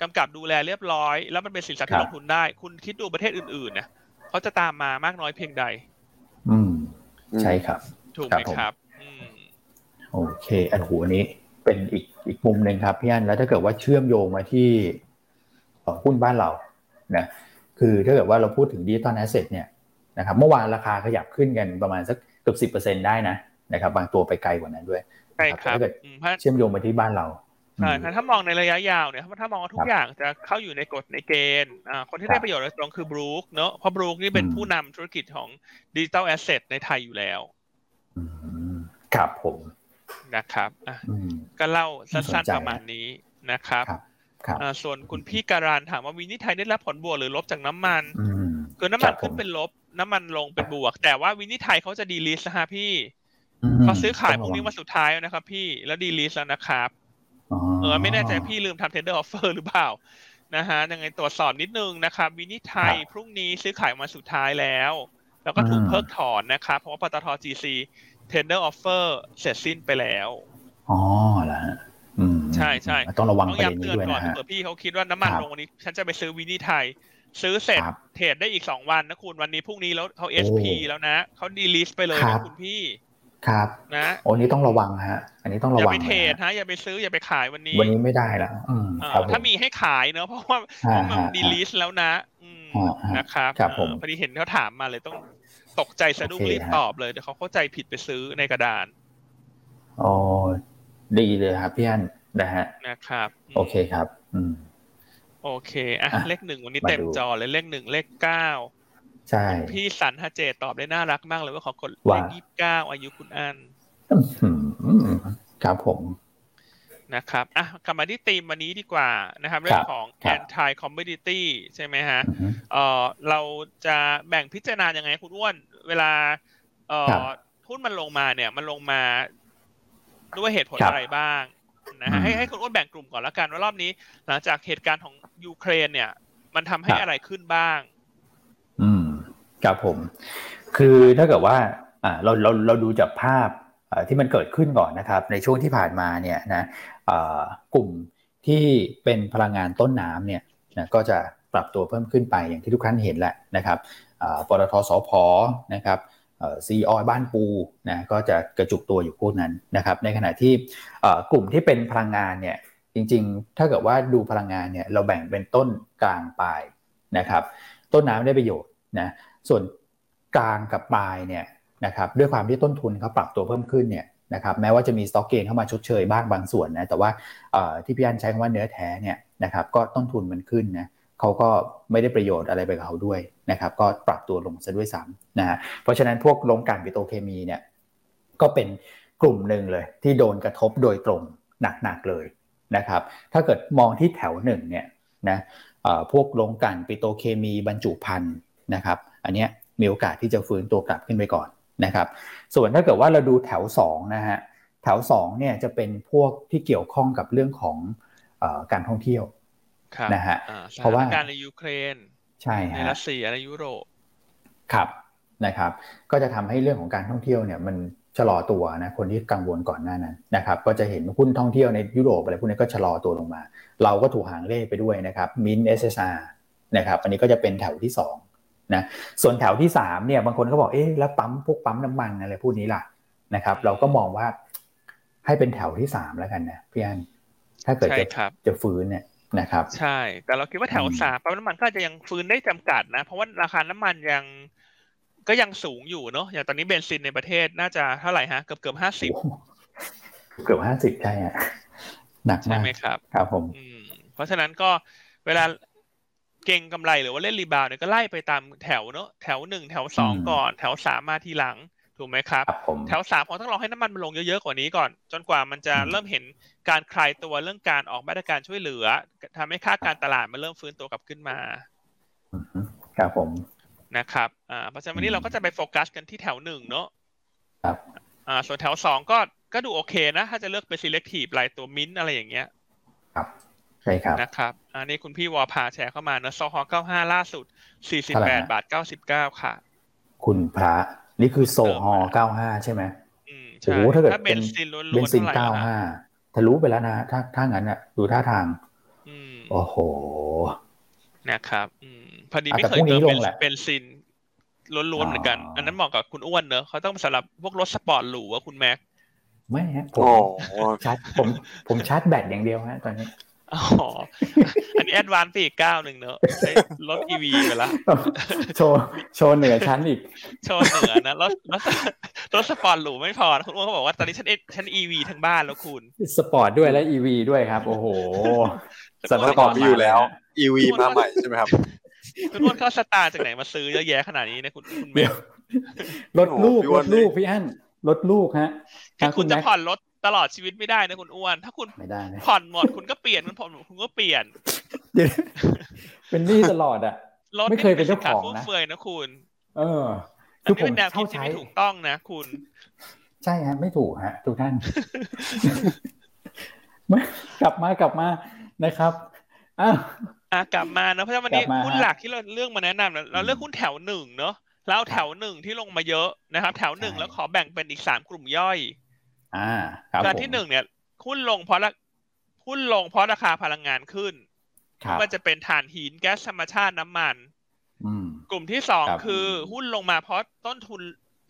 กำกับดูแลเรียบร้อย แล้วมันเป็นสินทรัพย์ที่ลงทุนได้ คุณคิดดูประเทศอื่นๆเนี่ยเขาจะตามมามากน้อยเพียงใด อืม ใช่ครับ ถูกไหมครับโอเค อันหูอันนี้เป็นอีกอีกมุมหนึ่งครับพี่อันแล้วถ้าเกิดว่าเชื่อมโยงมาที่หุ้นบ้านเรานะคือถ้าเกิดว่าเราพูดถึง digital asset เนี่ยนะครับเมื่อวานราคาขยับขึ้นกันประมาณสักเกือบสิบเปอร์เซ็นได้นะนะครับ บางตัวไปไกลกว่านั้นด้วยใช่ครับถ้าเกิดเชื่อมโยงมาที่บ้านเรา ใช่ถ้ามองในระยะยาวเนี่ยถ้ามองว่าทุกอย่างจะเข้าอยู่ในกฎในเกณฑ์คนที่ได้ประโยชน์โดยตรงคือบรูคเนอะเพราะบรูคนี่เป็นผู้นำธุรกิจของ digital asset ในไทยอยู่แล้วครับผมนะครับอะก็เล่าสั้นๆประมาณนี้นะครับส่วนคุณพี่การันถามว่าวินิไทยได้รับผลบวกหรือลบจากน้ำมันคือน้ำมันขึ้นเป็นลบ น้ำมันลงเป็นบวก แต่ว่าวินิไทยเขาจะ delist นะฮะพี่เขาซื้อขายพรุ่งนี้วันสุดท้ายนะครับ พี่แล้ว delist แล้วนะครับ เออไม่แน่ใจพี่ลืมทำ tender offer หรือเปล่านะฮะยังไงตรวจสอบนิดนึงนะครับวินิไทยพรุ่งนี้ซื้อขายวันสุดท้ายแล้ว แล้วก็ถูกเพิกถอนนะครับ เพราะว่าปตทจีซี tender offer เสร็จสิ้นไปแล้วอ๋อแล้วใช่ใช่ต้องระวังประเด็นนี้ด้วยนะฮะเผื่อพี่เขาคิดว่าน้ำมันลงวันนี้ ฉันจะไปซื้อวินิไทย ซื้อเสร็จ trade ได้อีกสองวันนะคุณวันนี้พรุ่งนี้แล้วเขา SP แล้วนะเขา delist ไปเลยนะคุณพี่ ครับนะโอ้นี้ต้องระวังฮะ อันนี้ต้องระวังอย่าไปเทรดฮะอย่าไปซื้ออย่าไปขายวันนี้ วันนี้ไม่ได้แล้วถ้ามีให้ขายเนอะเพราะว่ามันดีลิสแล้วนะนะครับพอดีเห็นเขาถามมาเลยต้องตกใจสะดุ้งรีบตอบเลยเดี๋ยวเขาเข้าใจผิดไปซื้อในกระดานอ๋อดีเลยครับพี่อันนะฮะนะครับ โอเคครับ อืม โอเคอะเลขหนึ่งวันนี้เต็มจอเลยเลขหนึ่งเลขเก้า ใช่พี่สันฮะเจตอบได้น่ารักมากเลยว่าขอกดเลขยี่สิบเก้าอายุคุณอันครับผมนะครับอะกลับมาที่ธีมวันนี้ดีกว่านะครับ เรื่องของ anti commodity ใช่ไหมฮะเออเราจะแบ่งพิจารณายังไงคุณอ้วน เวลาเออหุ้นมันลงมาเนี่ย มันลงมาด้วยเหตุผลอะไรบ้างนะฮะให้ให้คุณอ้วนแบ่งกลุ่มก่อนแล้วกันว่ารอบนี้ หลังจากเหตุการณ์ของยูเครนเนี่ย มันทำให้อะไรขึ้นบ้างอืม ครับผม คือถ้าเกิดว่าเราเราเราดูจากภาพที่มันเกิดขึ้นก่อนนะครับ ในช่วงที่ผ่านมาเนี่ยนะกลุ่มที่เป็นพลังงานต้นน้ำเนี่ยนะก็จะปรับตัวเพิ่มขึ้นไปอย่างที่ทุกท่านเห็นแหละนะครับปตทสพนะครับซีออยบ้านปูนะก็จะกระจุกตัวอยู่พวกนั้นนะครับ ในขณะที่กลุ่มที่เป็นพลังงานเนี่ยจริงๆ ถ้าเกิดว่าดูพลังงานเนี่ยเราแบ่งเป็นต้นกลางปลายนะครับ ต้นน้ำได้ประโยชน์นะ ส่วนกลางกับปลายเนี่ยนะครับด้วยความที่ต้นทุนเขาปรับตัวเพิ่มขึ้นเนี่ยนะครับแม้ว่าจะมีสต็อกเกนเข้ามาชดเชยบ้างบางส่วนนะแต่ว่าที่พี่อันใช้คำว่าเนื้อแท้เนี่ยนะครับก็ต้นทุนมันขึ้นนะเขาก็ไม่ได้ประโยชน์อะไรไปกับเขาด้วยนะครับก็ปรับตัวลงซะด้วยซ้ำนะฮะเพราะฉะนั้นพวกโรงกลั่นปิโตเคมีเนี่ยก็เป็นกลุ่มหนึ่งเลยที่โดนกระทบโดยตรงหนักๆเลยนะครับถ้าเกิดมองที่แถวหนึ่งเนี่ยนะพวกโรงกลั่นปิโตเคมีบรรจุภัณฑ์นะครับ อันนี้มีโอกาสที่จะฟื้นตัวกลับขึ้นไปก่อนนะครับ ส่วนถ้าเกิดว่าเราดูแถว2นะฮะแถว2เนี่ยจะเป็นพวกที่เกี่ยวข้องกับเรื่องของอการท่องเที่ยวนะฮะเพราะว่าการในยูเครนใช่ในรัสเซียในยุโรปครับนะครับ ก็จะทำให้เรื่องของการท่องเที่ยวเนี่ยมันชะลอตัวนะคนที่กังวลก่อนหน้านั้นนะครับ ก็จะเห็นหุ้นท่องเที่ยวในยุโรปอะไรพวกนี้ก็ชะลอตัวลงมา เราก็ถูกหางเลขไปด้วยนะครับมินเอสเอสนะครับ อันนี้ก็จะเป็นแถวที่2 นะส่วนแถวที่3เนี่ยบางคนก็บอกเอ๊ะแล้วปั๊มพวกปั๊มน้ำมันอะไรพวกนี้ล่ะนะครับ เราก็มองว่าให้เป็นแถวที่3แล้วกันนะพี่อันถ้าเกิดจะจะฟื้นเนี่ยนะครับใช่ แต่เราคิดว่าแถวสามปั๊มน้ำมันก็จะยังฟื้นได้จำกัดนะ เพราะว่าราคาน้ำมันยังก็ยังสูงอยู่เนาะอย่างตอนนี้เบนซินในประเทศน่าจะเท่าไหร่ฮะเกือบเกือบห้าสิบเกือบห้าสิบใช่ฮะหนักมากใช่ไหมครับ ครับผมเพราะฉะนั้นก็เวลา เก่งกำไรหรือว่าเล่นรีบาวเนี่ยก็ไล่ไปตามแถวเนาะแถวหนึ่งแถวสองก่อน แถวสามมาทีหลังถูกไหมครับ แถวสามคงต้องรอให้น้ำมันมันลงเยอะๆกว่านี้ก่อน จนกว่ามันจะเริ่มเห็นการคลายตัวเรื่องการออกมาตรการช่วยเหลือทำให้ค่าการตลาดมันเริ่มฟื้นตัวกลับขึ้นมาครับผมนะครับอ่าเพราะฉะนั้นวันนี้เราก็จะไปโฟกัสกันที่แถวหนึ่งเนาะครับอ่าส่วนแถวสองก็ก็ดูโอเคนะ ถ้าจะเลือกเป็น selective รายตัวมิ้นอะไรอย่างเงี้ย ครับ ใช่ครับนะครับ อันนี้คุณพี่วอพาแชร์เข้ามาเนะซอฮอเก้าห้าล่าสุดสี่สิบแปดบาทเก้าสิบเก้าค่ะ คุณพระนี่คือโซฮอเก้าห้าใช่ไหมโอ้โหถ้าเกิดเป็นเบนซินเก้าห้าทะลุไปแล้วนะ ถ้าถ้างั้นอะดูท่าทางโอ้โหนะครับอืมพอดีไม่เคยเติมเบนซินล้วนๆเหมือนกัน อันนั้นเหมาะกับคุณอ้วนเนอะเขาต้องสำหรับพวกรถสปอร์ตหรูว่าคุณแม็กไม่ฮะผมชาร์จผมผมชาร์จแบตอย่างเดียวฮะตอนนี้ อ๋อ อันนี้ advance ไปอีกเก้าหนึ่งเนอะรถ EV ไปละโชว์โชว์เหนือชั้นอีก โชว์เหนือนะรถรถรถสปอร์ตหรูไม่พอคุณอ้วนเขาบอกว่าตอนนี้ฉันเอฉัน EV ทั้งบ้านแล้วคุณ สปอร์ตด้วยและ EV ด้วยครับ โอ้โหสปอร์ตมีอยู่แล้ว EV มาใหม่ใช่ไหมครับ คุณอ้วนเอาสตางค์ากไหนมาซื้อเยอะแยะขนาดนี้นะคุณคุณเมลรถลูกรถลูกพี่อั้นรถลูกฮะคุณจะผ่อนรถ ตลอดชีวิตไม่ได้นะคุณอ้วน ถ้าคุณไม่ได้ผ่อนหมดคุณก็เปลี่ยนมันผ่อนคุณก็เปลี่ยน เป็นหนี้ตลอดอะไม่เคยเป็นเจ้าของนะเฟื่อยนะคุณ เออ คือผมเช่าใช้ถูกต้องนะคุณ ใช่ฮะไม่ถูกฮะทุกท่านกลับมากลับมานะครับอ้าวอะกลับมาเนาะเพราะฉะนั้นวันนี้หุ้นหลักที่เราเลือกมาแนะนำเราเลือกหุ้นแถวหนึ่งเนาะแล้วแถวหนึ่งที่ลงมาเยอะนะครับ แถวหนึ่งแล้วขอแบ่งเป็นอีกสามกลุ่มย่อย อ่าการที่หนึ่งเนี่ยหุ้นลงเพราะละหุ้นลงเพราะราคาพลังงานขึ้นมันจะเป็นถ่านหินแก๊สธรรมชาติน้ำมันกลุ่มที่สองคือหุ้นลงมาเพราะต้นทุน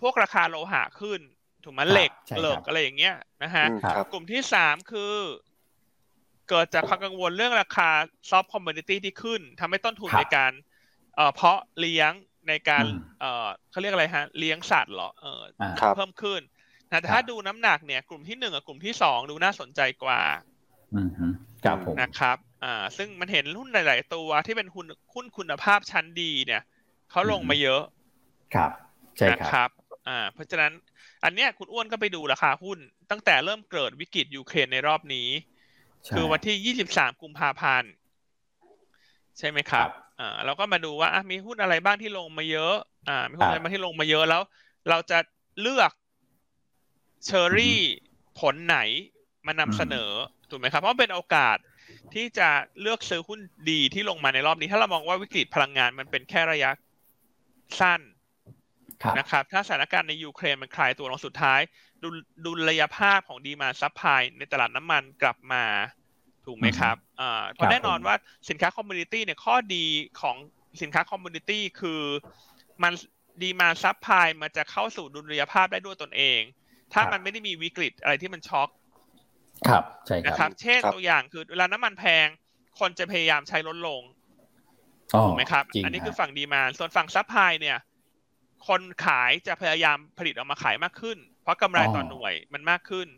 พวกราคาโลหะขึ้น ถูกไหมเหล็กเหลิกอะไรอย่างเงี้ยนะฮะกลุ่มที่สามคือ เกิดจากความกังวลเรื่องราคา soft commodity ที่ขึ้นทำให้ต้นทุนในการเอ่อเพาะเลี้ยงในการเอ่อเขาเรียกอะไรฮะ เลี้ยงสัตว์เหรอเออเพิ่มขึ้น นะแต่ถ้าดูน้ำหนักเนี่ยกลุ่มที่หนึ่งกับกลุ่มที่สองดูน่าสนใจกว่าครับผมนะครับ อ่า ซึ่งมันเห็นหุ้นหลาย ๆ ตัวที่เป็นหุ้นหุ้นคุณภาพชั้นดีเนี่ยเขาลงมาเยอะ ครับ ใช่ครับ อ่า เพราะฉะนั้น อันเนี้ยคุณอ้วนก็ไปดูราคาหุ้น ตั้งแต่เริ่มเกิดวิกฤตยูเครนในรอบนี้ คือวันที่ยี่สิบสามกุมภาพันธ์ใช่ไหมครับ อ่า เราก็มาดูว่าอะมีหุ้นอะไรบ้างที่ลงมาเยอะ อ่า มีหุ้นอะไรบ้างที่ลงมาเยอะแล้ว เราจะเลือก เชอรี่ผลไหนมานำเสนอถูกไหมครับ เพราะเป็นโอกาสที่จะเลือกซื้อหุ้นดีที่ลงมาในรอบนี้ ถ้าเรามองว่าวิกฤตพลังงานมันเป็นแค่ระยะสั้นนะครับ ถ้าสถานการณ์ในยูเครนมันคลายตัวลงสุดท้าย ดุดุลยภาพของ demand supply ในตลาดน้ำมันกลับมาถูกไหมครับอ่าเพราะแน่นอนว่าสินค้า commodity เนี่ยข้อดีของสินค้า commodity คือมัน demand supply มันจะเข้าสู่ดุลยภาพได้ด้วยตนเอง ถ้ามันไม่ได้มีวิกฤตอะไรที่มันช็อกครับใช่ครับ เช่นตัวอย่างคือเวลาน้ำมันแพง คนจะพยายามใช้ลดลงถูกไหมครับ อันนี้คือฝั่ง demand ส่วนฝั่ง supply เนี่ย คนขายจะพยายามผลิตออกมาขายมากขึ้น เพราะกำไรต่อหน่วยมันมากขึ้น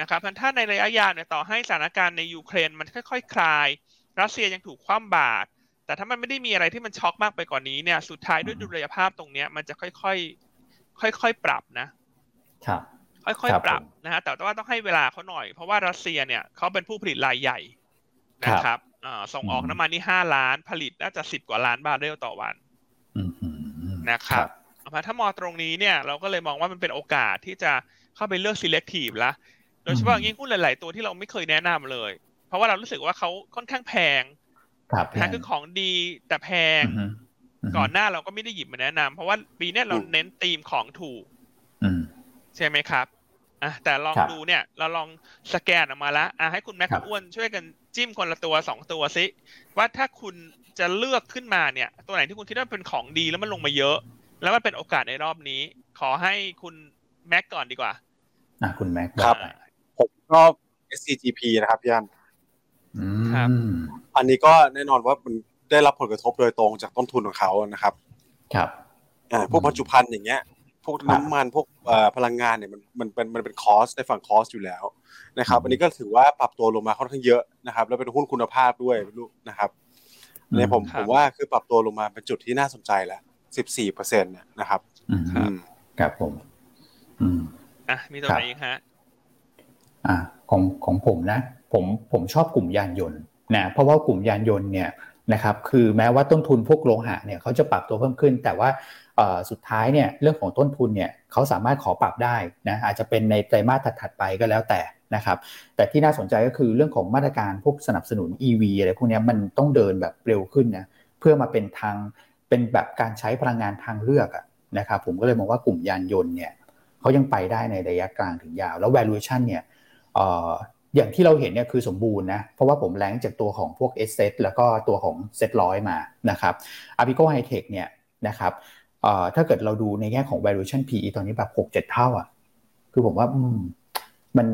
นะครับถ้าในระยะยาวเนี่ยต่อให้สถานการณ์ในยูเครนมันค่อยๆคลาย รัสเซียยังถูกคว่ำบาตรแต่ถ้ามันไม่ได้มีอะไรที่มันช็อกมากไปกว่านี้เนี่ย สุดท้ายด้วยดุลยภาพตรงเนี้ยมันจะค่อยๆค่อยๆปรับนะ ครับค่อยๆปรับนะฮะแต่ว่าต้องให้เวลาเขาหน่อย เพราะว่ารัสเซียเนี่ยเขาเป็นผู้ผลิตรายใหญ่นะครับส่งออกน้ำมันนี่ห้าล้านผลิตน่าจะสิบกว่าล้านบาร์เรลต่อวันนะครับถ้ามองตรงนี้เนี่ยเราก็เลยมองว่ามันเป็นโอกาสที่จะเข้าไปเลือก selective ละโดยเฉพาะยิ่งหุ้นหลาย ๆ ตัวที่เราไม่เคยแนะนำเลย เพราะว่าเรารู้สึกว่าเขาค่อนข้างแพงแพงคือของดีแต่แพง ก่อนหน้าเราก็ไม่ได้หยิบมาแนะนำเพราะว่าปีนี้เราเน้นธีมของถูก ใช่ไหมครับอะแต่ลองดูเนี่ย เราลองสแกนออกมาแล้วอะให้คุณแม็กอ้วนช่วยกันจิ้มคนละตัวสองตัวซิว่าถ้าคุณจะเลือกขึ้นมาเนี่ย ตัวไหนที่คุณคิดว่าเป็นของดีแล้วมันลงมาเยอะ แล้วมันเป็นโอกาสในรอบนี้ ขอให้คุณแม็กก่อนดีกว่าอะคุณแม็กครับผมก็ SCGP นะครับพี่อันครับอันนี้ก็แน่นอนว่ามันได้รับผลกระทบโดยตรงจากต้นทุนของเขานะครับ ครับอ่าพวกบรรจุภัณฑ์อย่างเงี้ย พวกน้ำมันพวกพลังงานเนี่ยมันมันเป็นมันเป็นคอสในฝั่งคอสอยู่แล้วนะครับ อันนี้ก็ถือว่าปรับตัวลงมาค่อนข้างเยอะนะครับ แล้วเป็นหุ้นคุณภาพด้วยลูกนะครับเนี่ยผมผมว่าคือปรับตัวลงมาเป็นจุดที่น่าสนใจแล้วสิบสี่เปอร์เซ็นต์เนี่ยนะครับครับผม อืมอะมีตัวไหนอีกฮะอ่าของของผมนะ ผมผมชอบกลุ่มยานยนต์นะเพราะว่ากลุ่มยานยนต์เนี่ย นะครับคือแม้ว่าต้นทุนพวกโลหะเนี่ยเขาจะปรับตัวเพิ่มขึ้น แต่ว่าสุดท้ายเนี่ยเรื่องของต้นทุนเนี่ยเขาสามารถขอปรับได้นะอาจจะเป็นในไตรมาสถัดๆไปก็แล้วแต่นะครับแต่ที่น่าสนใจก็คือเรื่องของมาตรการพวกสนับสนุน EV อะไรพวกนี้มันต้องเดินแบบเร็วขึ้นนะเพื่อมาเป็นทางเป็นแบบการใช้พลังงานทางเลือกนะครับผมก็เลยมองว่ากลุ่มยานยนต์เนี่ยเขายังไปได้ในระยะกลางถึงยาว แล้ว valuation เนี่ย อย่างที่เราเห็นเนี่ยคือสมบูรณ์นะเพราะว่าผมแรงจากตัวของพวก s อ t แล้วก็ตัวของเซ็ตร้อยมานะครับ a p i c o High Tech เนี่ยนะครับถ้าเกิดเราดูในแง่ของ valuation PE ตอนนี้แบบ6 7 เท่าอะคือผมว่ามัน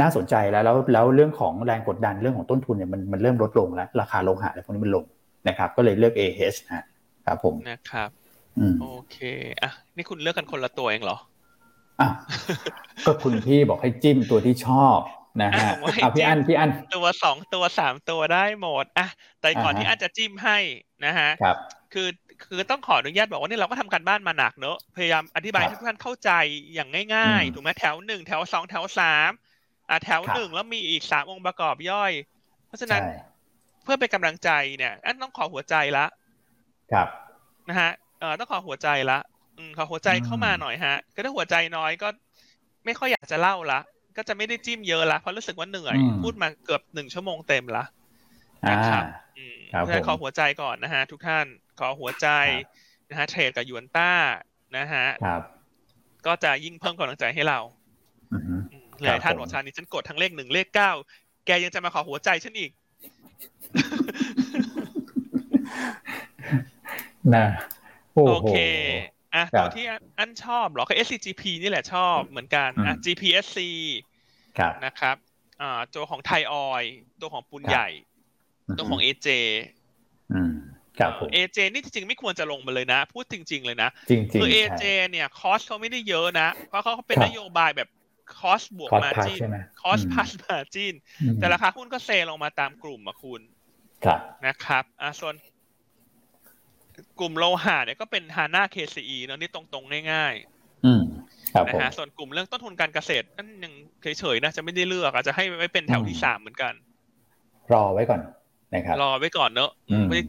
น่าสนใจแล้วแล้วแล้วเรื่องของแรงกดดันเรื่องของต้นทุนเนี่ยมันมันเริ่มลดลงแล้ว ราคาลงหะอะไรพวกนี้มันลงนะครับ ก็เลยเลือก AH นะครับผมนะครับโอเคอะนี่คุณเลือกกันคนละตัวเองเหรออะก็คุณพี่บอกให้จิ้มตัวที่ชอบ นะฮะเอาพี่อันพี่อันตัวสองตัวสามตัวได้หมดอะแต่ก่อนที่อันจะจิ้มให้นะฮะครับคือคือต้องขออนุญาตบอกว่านี่เราก็ทำการบ้านมาหนักเนอะพยายามอธิบายให้ทุกท่านเข้าใจอย่างง่ายๆถูกไหมแถวหนึ่งแถวสองแถวสามอะแถวหนึ่งแล้วมีอีกสามองค์ประกอบย่อย เพราะฉะนั้นเพื่อเป็นกำลังใจเนี่ยอันต้องขอหัวใจละ ครับนะฮะเออต้องขอหัวใจละ อืมขอหัวใจเข้ามาหน่อยฮะก็ถ้าหัวใจน้อยก็ ไม่ค่อยอยากจะเล่าละ ก็จะไม่ได้จิ้มเยอะละเพราะรู้สึกว่าเหนื่อย พูดมาเกือบหนึ่งชั่วโมงเต็มละนะครับเพราะฉะนั้นขอหัวใจก่อนนะฮะ ทุกท่านขอหัวใจนะฮะเทรดกับยวนต้านะฮะก็จะยิ่งเพิ่มกำลังใจให้เราหลายท่านบอกชานี้ฉันกดทั้งเลขหนึ่งเลขเก้าแกยังจะมาขอหัวใจฉันอีกนะโอเค อะตัวที่อันชอบหรอคือ SCGP นี่แหละชอบเหมือนกันอะ GPSC นะครับอ่าตัวของไทยออยตัวของปูนใหญ่ ตัวของ AJ อืมครับผม AJ นี่จริงๆไม่ควรจะลงมาเลยนะ พูดจริง ๆ เลยนะจริงๆคือ AJ เนี่ยคอสเขาไม่ได้เยอะนะ เพราะเขาเป็นนโยบายแบบคอสบวกมาจินคอสพัสมาจินแต่ราคาหุ้นก็เซลงมาตามกลุ่มอะคุณนะครับอ่าส่วน กลุ่มโลหะเนี่ยก็เป็นฮาน่า KCE เนาะนี่ตรงๆง่ายๆอืมนะฮะส่วนกลุ่มเรื่องต้นทุนการเกษตรนั่นยังเฉยๆนะจะไม่ได้เลือกอาจจะให้ไว้เป็นแถวที่สามเหมือนกัน รอไว้ก่อนนะครับรอไว้ก่อนเนอะ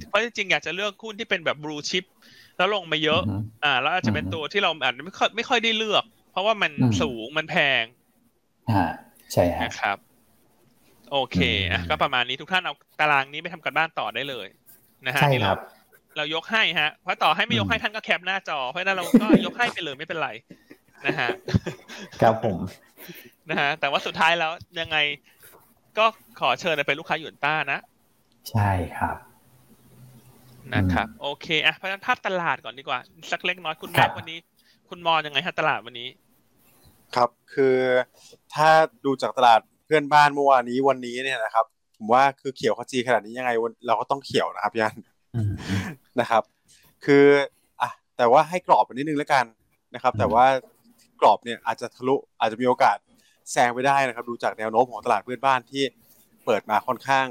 เพราะจริงๆอยากจะเลือกหุ้นที่เป็นแบบบลูชิปแล้วลงมาเยอะ อ่า แล้วอาจจะเป็นตัวที่เราอาจจะไม่ค่อยไม่ค่อยได้เลือก เพราะว่ามันสูงมันแพงอ่าใช่นะครับ โอเคอะก็ประมาณนี้ทุกท่านเอาตารางนี้ไปทำกันบ้านต่อได้เลยนะฮะใช่ครับ เรายกให้ฮะเพราะต่อให้ไม่ยกให้ท่านก็แคปหน้าจอ เพราะนั้นเราก็ยกให้ไปเลยไม่เป็นไรนะฮะครับผมนะฮะแต่ว่าสุดท้ายแล้วยังไง ก็ขอเชิญไปลูกค้าหยวนต้านะ ใช่ครับนะครับโอเคอะเพราะฉะนั้นภาพตลาดก่อนดีกว่า สักเล็กน้อยคุณแม็กวันนี้ คุณมองยังไงฮะตลาดวันนี้ ครับคือถ้าดูจากตลาดเพื่อนบ้านเมื่อวานนี้วันนี้เนี่ยนะครับ ผมว่าคือเขียวขจีขนาดนี้ยังไงเราก็ต้องเขียวนะครับยัน นะครับ คืออะแต่ว่าให้กรอบไปนิดนึงแล้วกันนะครับ แต่ว่ากรอบเนี่ยอาจจะทะลุอาจจะมีโอกาสแซงไปได้นะครับ ดูจากแนวโน้มของตลาดเพื่อนบ้านที่เปิดมาค่อนข้าง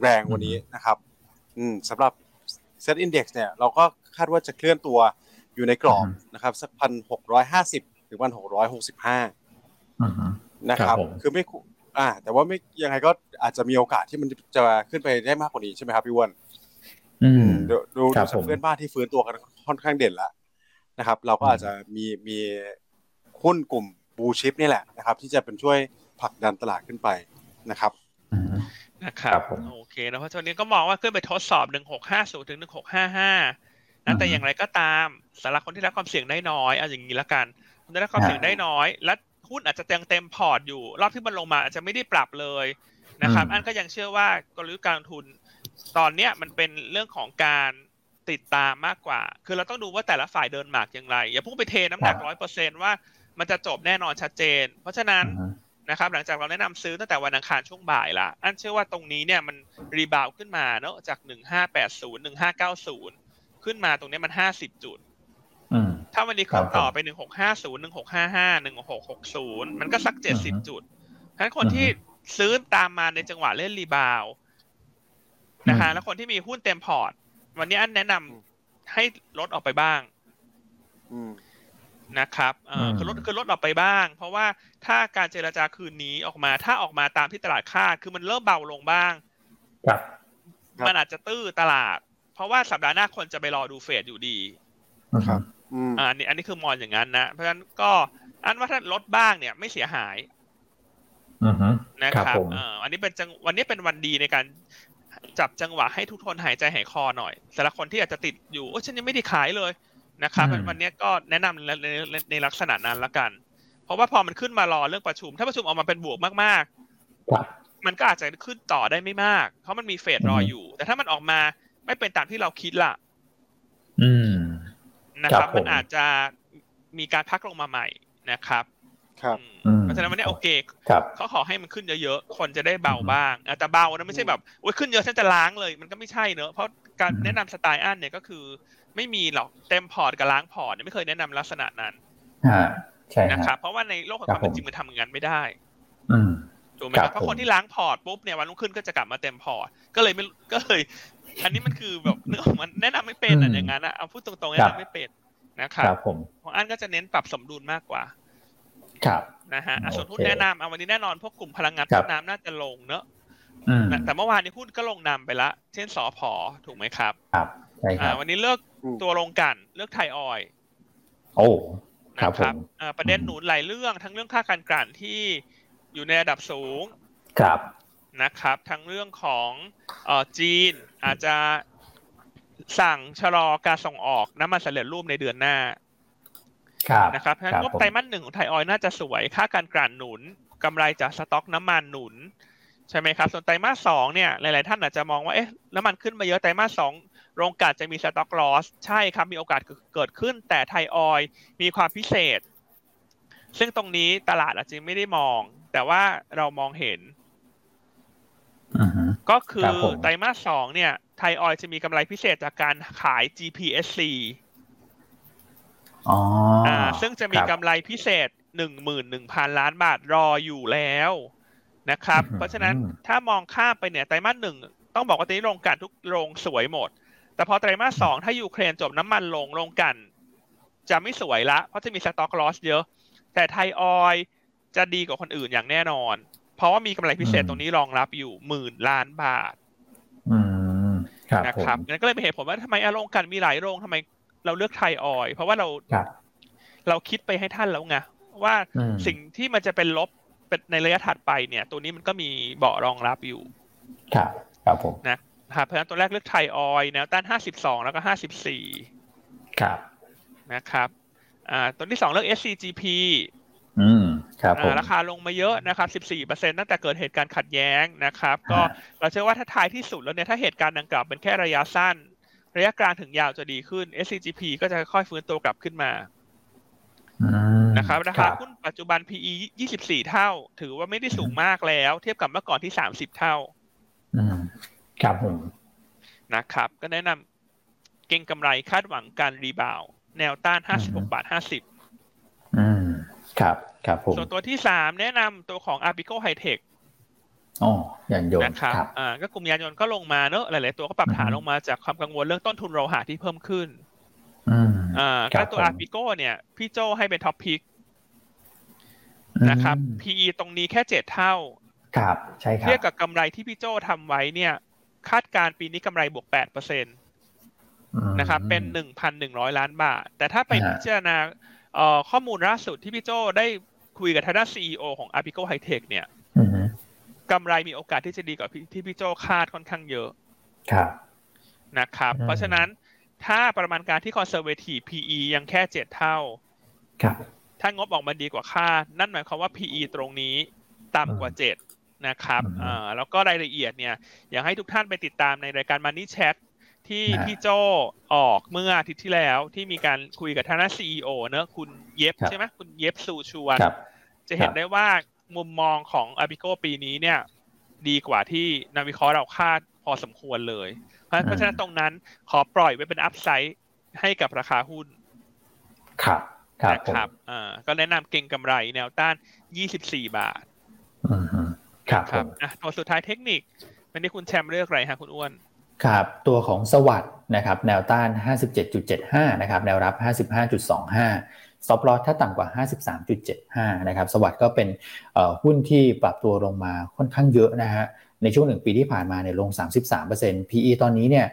แรงวันนี้นะครับอืมสำหรับเซ็ตอินดี x เนี่ยเราก็คาดว่าจะเคลื่อนตัวอยู่ในกรอบนะครับ สักพันหกร้อยห้าสิบถึงพันหกร้อยหกสิบห้านะครับ คือไม่อ่า แต่ว่าไม่ยังไงก็อาจจะมีโอกาสที่มันจะขึ้นไปได้มากกว่านี้ใช่ไหมครับพี่วอนอืม ดูดูจากเพื่อนบ้านที่ฟื้นตัวกันค่อนข้างเด่นแล้วนะครับ เราก็อาจจะมีมีหุ้นกลุ่มบูชิปนี่แหละนะครับ ที่จะเป็นช่วยผลักดันตลาดขึ้นไปนะครับนะครับโอเคนะเพราะช่วงนี้ก็มองว่าขึ้นไปทดสอบหนึ่งหกห้าศูนย์ถึงหนึ่งหกห้าห้านะแต่อย่างไรก็ตามสำหรับคนที่รับความเสี่ยงได้น้อยเอาอย่างนี้ละกันคนที่รับความเสี่ยงได้น้อย และหุ้นอาจจะเต็มเต็มพอร์ตอยู่ รอบที่มันลงมาอาจจะไม่ได้ปรับเลยนะครับ อันก็ยังเชื่อว่ากลยุทธ์การลงทุน ตอนเนี้ยมันเป็นเรื่องของการติดตามมากกว่า คือเราต้องดูว่าแต่ละฝ่ายเดินหมากอย่างไร อย่าพุ่งไปเทน้ำหนักร้อยเปอร์เซ็นว่ามันจะจบแน่นอนชัดเจน เพราะฉะนั้นนะครับหลังจากเราแนะนำซื้อตั้งแต่วันอังคารช่วงบ่ายละอันเชื่อว่าตรงนี้เนี่ยมัน rebound ขึ้นมาเนอะจากหนึ่งห้าแปดศูนย์หนึ่งห้าเก้าศูนย์ขึ้นมาตรงนี้มันห้าสิบจุดถ้าวันนี้ขึ้นต่อไปหนึ่งหกห้าศูนย์หนึ่งหกห้าห้าหนึ่งหกหกศูนย์มันก็สักเจ็ดสิบจุดฉะนั้นคนที่ซื้อตามมาในจังหวะเล่น rebound นะคะ แล้วคนที่มีหุ้นเต็มพอร์ต วันนี้อันแนะนำให้ลดออกไปบ้างนะครับเออคือลดคือลดออกไปบ้าง เพราะว่าถ้าการเจรจาคืนนี้ออกมา ถ้าออกมาตามที่ตลาดคาด คือมันเริ่มเบาลงบ้างครับมันอาจจะตื้อตลาด เพราะว่าสัปดาห์หน้าคนจะไปรอดูเฟดอยู่ดีครับอ่าอันนี้อันนี้คือมองอย่างนั้นนะ เพราะฉะนั้นก็อันว่าถ้าลดบ้างเนี่ยไม่เสียหายนะครับอ่าอันนี้เป็นจังวันนี้เป็นวันดีในการ จับจังหวะให้ทุกคนหายใจหายคอหน่อยสำหรับคนที่อาจจะติดอยู่โอ้ฉันยังไม่ได้ขายเลยนะครับวันนี้ก็แนะนำในในลักษณะนั้นละกัน เพราะว่าพอมันขึ้นมารอเรื่องประชุม ถ้าประชุมออกมาเป็นบวกมากๆมันก็อาจจะขึ้นต่อได้ไม่มาก เพราะมันมีเฟดรออยู่ แต่ถ้ามันออกมาไม่เป็นตามที่เราคิดล่ะนะครับ มันอาจจะมีการพักลงมาใหม่นะครับ ครับเพราะฉะนั้นวันนี้โอเคเขาขอให้มันขึ้นเยอะๆ คนจะได้เบาบ้างแต่เบานะไม่ใช่แบบโอ้ยขึ้นเยอะฉันจะล้างเลย มันก็ไม่ใช่เนอะเพราะการแนะนำสไตล์อันเนี่ยก็คือ ไม่มีหรอกเต็มพอร์ตกับล้างพอร์ตไม่เคยแนะนำลักษณะนั้นใช่นะครับเพราะว่าในโลกของความเป็นจริงมันทำอย่างนั้นไม่ได้ถูกไหมครับเพราะคนที่ล้างพอร์ตปุ๊บเนี่ยวันรุ่งขึ้นก็จะกลับมาเต็มพอร์ตก็เลยไม่ก็เลย อันนี้มันคือแบบเนื้อมันแนะนำไม่เป็นอย่างนั้นนะเอาพูดตรงๆแนะนำไม่เป็นนะครับของอันก็จะเน้นปรับสมดุลมากกว่า ครับนะฮะส่วนหุ้นแนะนำเอาวันนี้แน่นอนพวกกลุ่มพลังงานต้นน้ำน่าจะลงเนอะแต่เมื่อวานนี้หุ้นก็ลงนำไปละ เช่นสอพอถูกไหมครับ ครับใช่ครับวันนี้เลือกตัวลงกันเลือกไทยออยโอ้นะครับประเด็นหนุนหลายเรื่องทั้งเรื่องค่าการกลั่นที่อยู่ในระดับสูงครับนะครับ ทั้งเรื่องของจีนอาจจะสั่งชะลอการส่งออกน้ำมันสำเร็จรูปในเดือนหน้า นะครับเพราะฉะนั้นงบไตรมาสหนึ่งของไทยออยน่าจะสวย ค่าการกลั่นหนุนกำไรจากสต็อกน้ำมันหนุน ใช่ไหมครับ ส่วนไตรมาสสองเนี่ยหลาย ๆ ท่านอาจจะมองว่าเอ๊ะน้ำมันขึ้นมาเยอะไตรมาสสองโรงกลั่นจะมีสต็อกลอสใช่ครับมีโอกาสเกิดขึ้น แต่ไทยออยมีความพิเศษ ซึ่งตรงนี้ตลาดอาจจะไม่ได้มอง แต่ว่าเรามองเห็นก็คือไตรมาสสองเนี่ยไทยออยจะมีกำไรพิเศษจากการขาย GPSC อ๋ออ่า ซึ่งจะมีกำไรพิเศษหนึ่งหมื่นหนึ่งพันล้านบาทรออยู่แล้วนะครับ เพราะฉะนั้นถ้ามองข้ามไปเนี่ยไตรมาสหนึ่งต้องบอกว่าตอนนี้โรงกลั่นทุกโรงสวยหมด แต่พอไตรมาสสองถ้ายูเครนจบน้ำมันลงลงกัน จะไม่สวยละ เพราะจะมีสต็อกลอสเยอะ แต่ไทยออยจะดีกว่าคนอื่นอย่างแน่นอน เพราะว่ามีกำไรพิเศษตรงนี้รองรับอยู่หมื่นล้านบาทนะครับนั่นก็เลยเป็นเหตุผลว่าทำไมอารมณ์กันมีหลายโรงทำไม เราเลือกไทยออยเพราะว่าเราเราคิดไปให้ท่านแล้วไงว่าสิ่งที่มันจะเป็นลบเป็นในระยะถัดไปเนี่ย ตัวนี้มันก็มีเบาะรองรับอยู่ ครับ ครับผมนะเพราะฉะนั้นตัวแรกเลือกไทยออยแนวต้านห้าสิบสองแล้วก็ห้าสิบสี่ครับนะครับ อ่า ตัวที่สองเลือก SCGP อืมครับราคาลงมาเยอะนะครับ 14%ตั้งแต่เกิดเหตุการณ์ขัดแย้งนะครับ ก็เราเชื่อว่าถ้าท้ายที่สุดแล้วเนี่ย ถ้าเหตุการณ์ดังกล่าวเป็นแค่ระยะสั้น ระยะกลางถึงยาวจะดีขึ้น SCGP ก็จะค่อยฟื้นตัวกลับขึ้นมานะครับราคาหุ้นปัจจุบัน PE 24 เท่า ถือว่าไม่ได้สูงมากแล้ว เทียบกับเมื่อก่อนที่ 30 เท่าครับผมนะครับ ก็แนะนำเก่งกำไรคาดหวังการรีบาวแนวต้าน 56 บาท 50อืมครับ ครับผม ส่วนตัวที่สามแนะนำตัวของ Arbico Hightech อ๋อยานยนต์นะครับอ่าก็กลุ่มยานยนต์ก็ลงมาเนอะหลาย ๆ ตัวก็ปรับฐานลงมาจากความกังวลเรื่องต้นทุนโลหะที่เพิ่มขึ้นอ่าก็ตัว Arbico เนี่ย พี่โจให้เป็นท็อปพิกนะครับ PE ตรงนี้แค่เจ็ดเท่า ครับ ใช่ครับเทียบกับกำไรที่พี่โจทำไว้เนี่ย คาดการปีนี้กำไรบวกแปดเปอร์เซ็นตนะครับ เป็นหนึ่งพันหนึ่งร้อยล้านบาท แต่ถ้าไปพิจารณาข้อมูลล่าสุดที่พี่โจได้คุยกับทางด้านซีอของ Apico High Tech เนี่ย กำไรมีโอกาสที่จะดีกว่าที่พี่โจคาดค่อนข้างเยอะครับนะครับ เพราะฉะนั้นถ้าประมาณการที่ conservative PE ยังแค่เจ็ดเท่า ครับ ถ้างบออกมาดีกว่าคาด นั่นหมายความว่า PE ตรงนี้ต่ำกว่าเจ็ดนะครับอ่าแล้วก็รายละเอียดเนี่ย อยากให้ทุกท่านไปติดตามในรายการ Money Chat ที่พี่โจออกเมื่ออาทิตย์ที่แล้วที่มีการคุยกับทางด้านซีอเนอะคุณเย็บใช่ไหมคุณเย็บสูชวน จะเห็นได้ว่า มุมมองของอาบิโกปีนี้เนี่ย ดีกว่าที่นาวิเคราะห์เราคาดพอสมควรเลย เพราะฉะนั้นตรงนั้นขอปล่อยไว้เป็นอัพไซด์ให้กับราคาหุ้น ครับนะครับอ่าก็แนะนำเก่งกำไรแนวต้าน 24 บาทครับครับอะตัวสุดท้ายเทคนิคเป็นที่คุณแชมป์เลือกอะไรฮะคุณอ้วนครับตัวของสวัสด์นะครับ แนวต้าน 57.75 นะครับ แนวรับ 55.25 s อ o ลอสถ้าต่ำกว่า 53.75 นะครับ สวัสด์ก็เป็นหุ้นที่ปรับตัวลงมาค่อนข้างเยอะนะฮะ ในช่วงหนึ่งปีที่ผ่านมาเนี่ยลง 33% PE ตอนนี้เนี่ย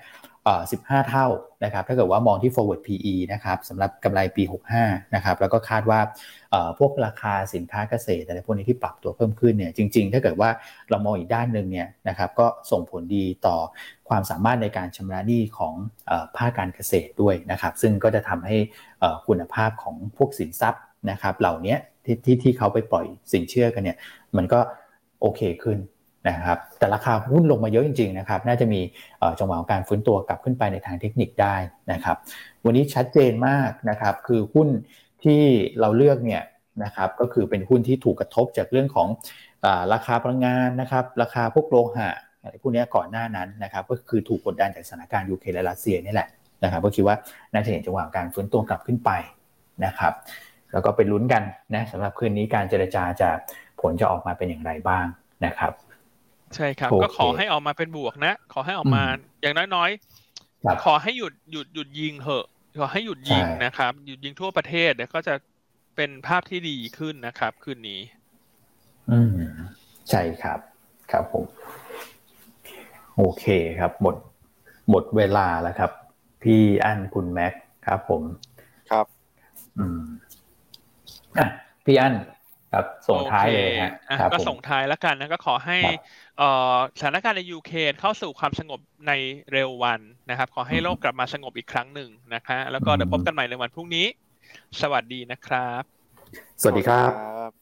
15 เท่านะครับถ้าเกิดว่ามองที่ forward PE นะครับสำหรับกำไรปี 65นะครับแล้วก็คาดว่าพวกราคาสินค้าเกษตรอะไรพวกนี้ที่ปรับตัวเพิ่มขึ้นเนี่ยจริงๆ ถ้าเกิดว่าเรามองอีกด้านหนึ่งเนี่ยนะครับก็ส่งผลดีต่อความสามารถในการชำระหนี้ของภาคการเกษตรด้วยนะครับซึ่งก็จะทำให้คุณภาพของพวกสินทรัพย์นะครับเหล่านี้ที่ที่ที่เขาไปปล่อยสินเชื่อกันเนี่ยมันก็โอเคขึ้น นะครับแต่ราคาหุ้นลงมาเยอะจริงๆนะครับน่าจะมีจังหวะของการฟื้นตัวกลับขึ้นไปในทางเทคนิคได้นะครับวันนี้ชัดเจนมากนะครับคือหุ้นที่เราเลือกเนี่ยนะครับก็คือเป็นหุ้นที่ถูกกระทบจากเรื่องของอราคาพลังงานนะครับราคาพวกโลหะอะไรพวกนี้ก่อนหน้านั้นนะครับก็คือถูกกดดันจากสถานการณ์ยูเครนและรัสเซียนี่แหละนะครับก็คิดว่าน่าจะเห็นจังหวะการฟื้นตัวกลับขึ้นไปนะครับแล้วก็ไปลุ้นกันนะสำหรับคืนนี้การเจรจาจะผลจะออกมาเป็นอย่างไรบ้างนะครับ ใช่ครับ ก็ขอให้ออกมาเป็นบวกนะ ขอให้ออกมาอย่างน้อยๆขอให้หยุดหยุดหยุดยิงเถอะขอให้หยุดยิงนะครับ หยุดยิงทั่วประเทศเดี๋ยวก็จะเป็นภาพที่ดีขึ้นนะครับ คืนนี้ อืมใช่ครับ ครับผม โอเคครับ หมดหมดเวลาแล้วครับ พี่อั้นคุณแม็กครับ ผมครับ อืมอะพี่อั้นครับส่งท้ายเลยฮะก็ส่งท้ายแล้วกันนะก็ขอให้ สถานการณ์ในยูเครนเข้าสู่ความสงบในเร็ววันนะครับ ขอให้โลกกลับมาสงบอีกครั้งหนึ่งนะคะ แล้วก็เดี๋ยวพบกันใหม่ในวันพรุ่งนี้ สวัสดีนะครับ สวัสดีครับ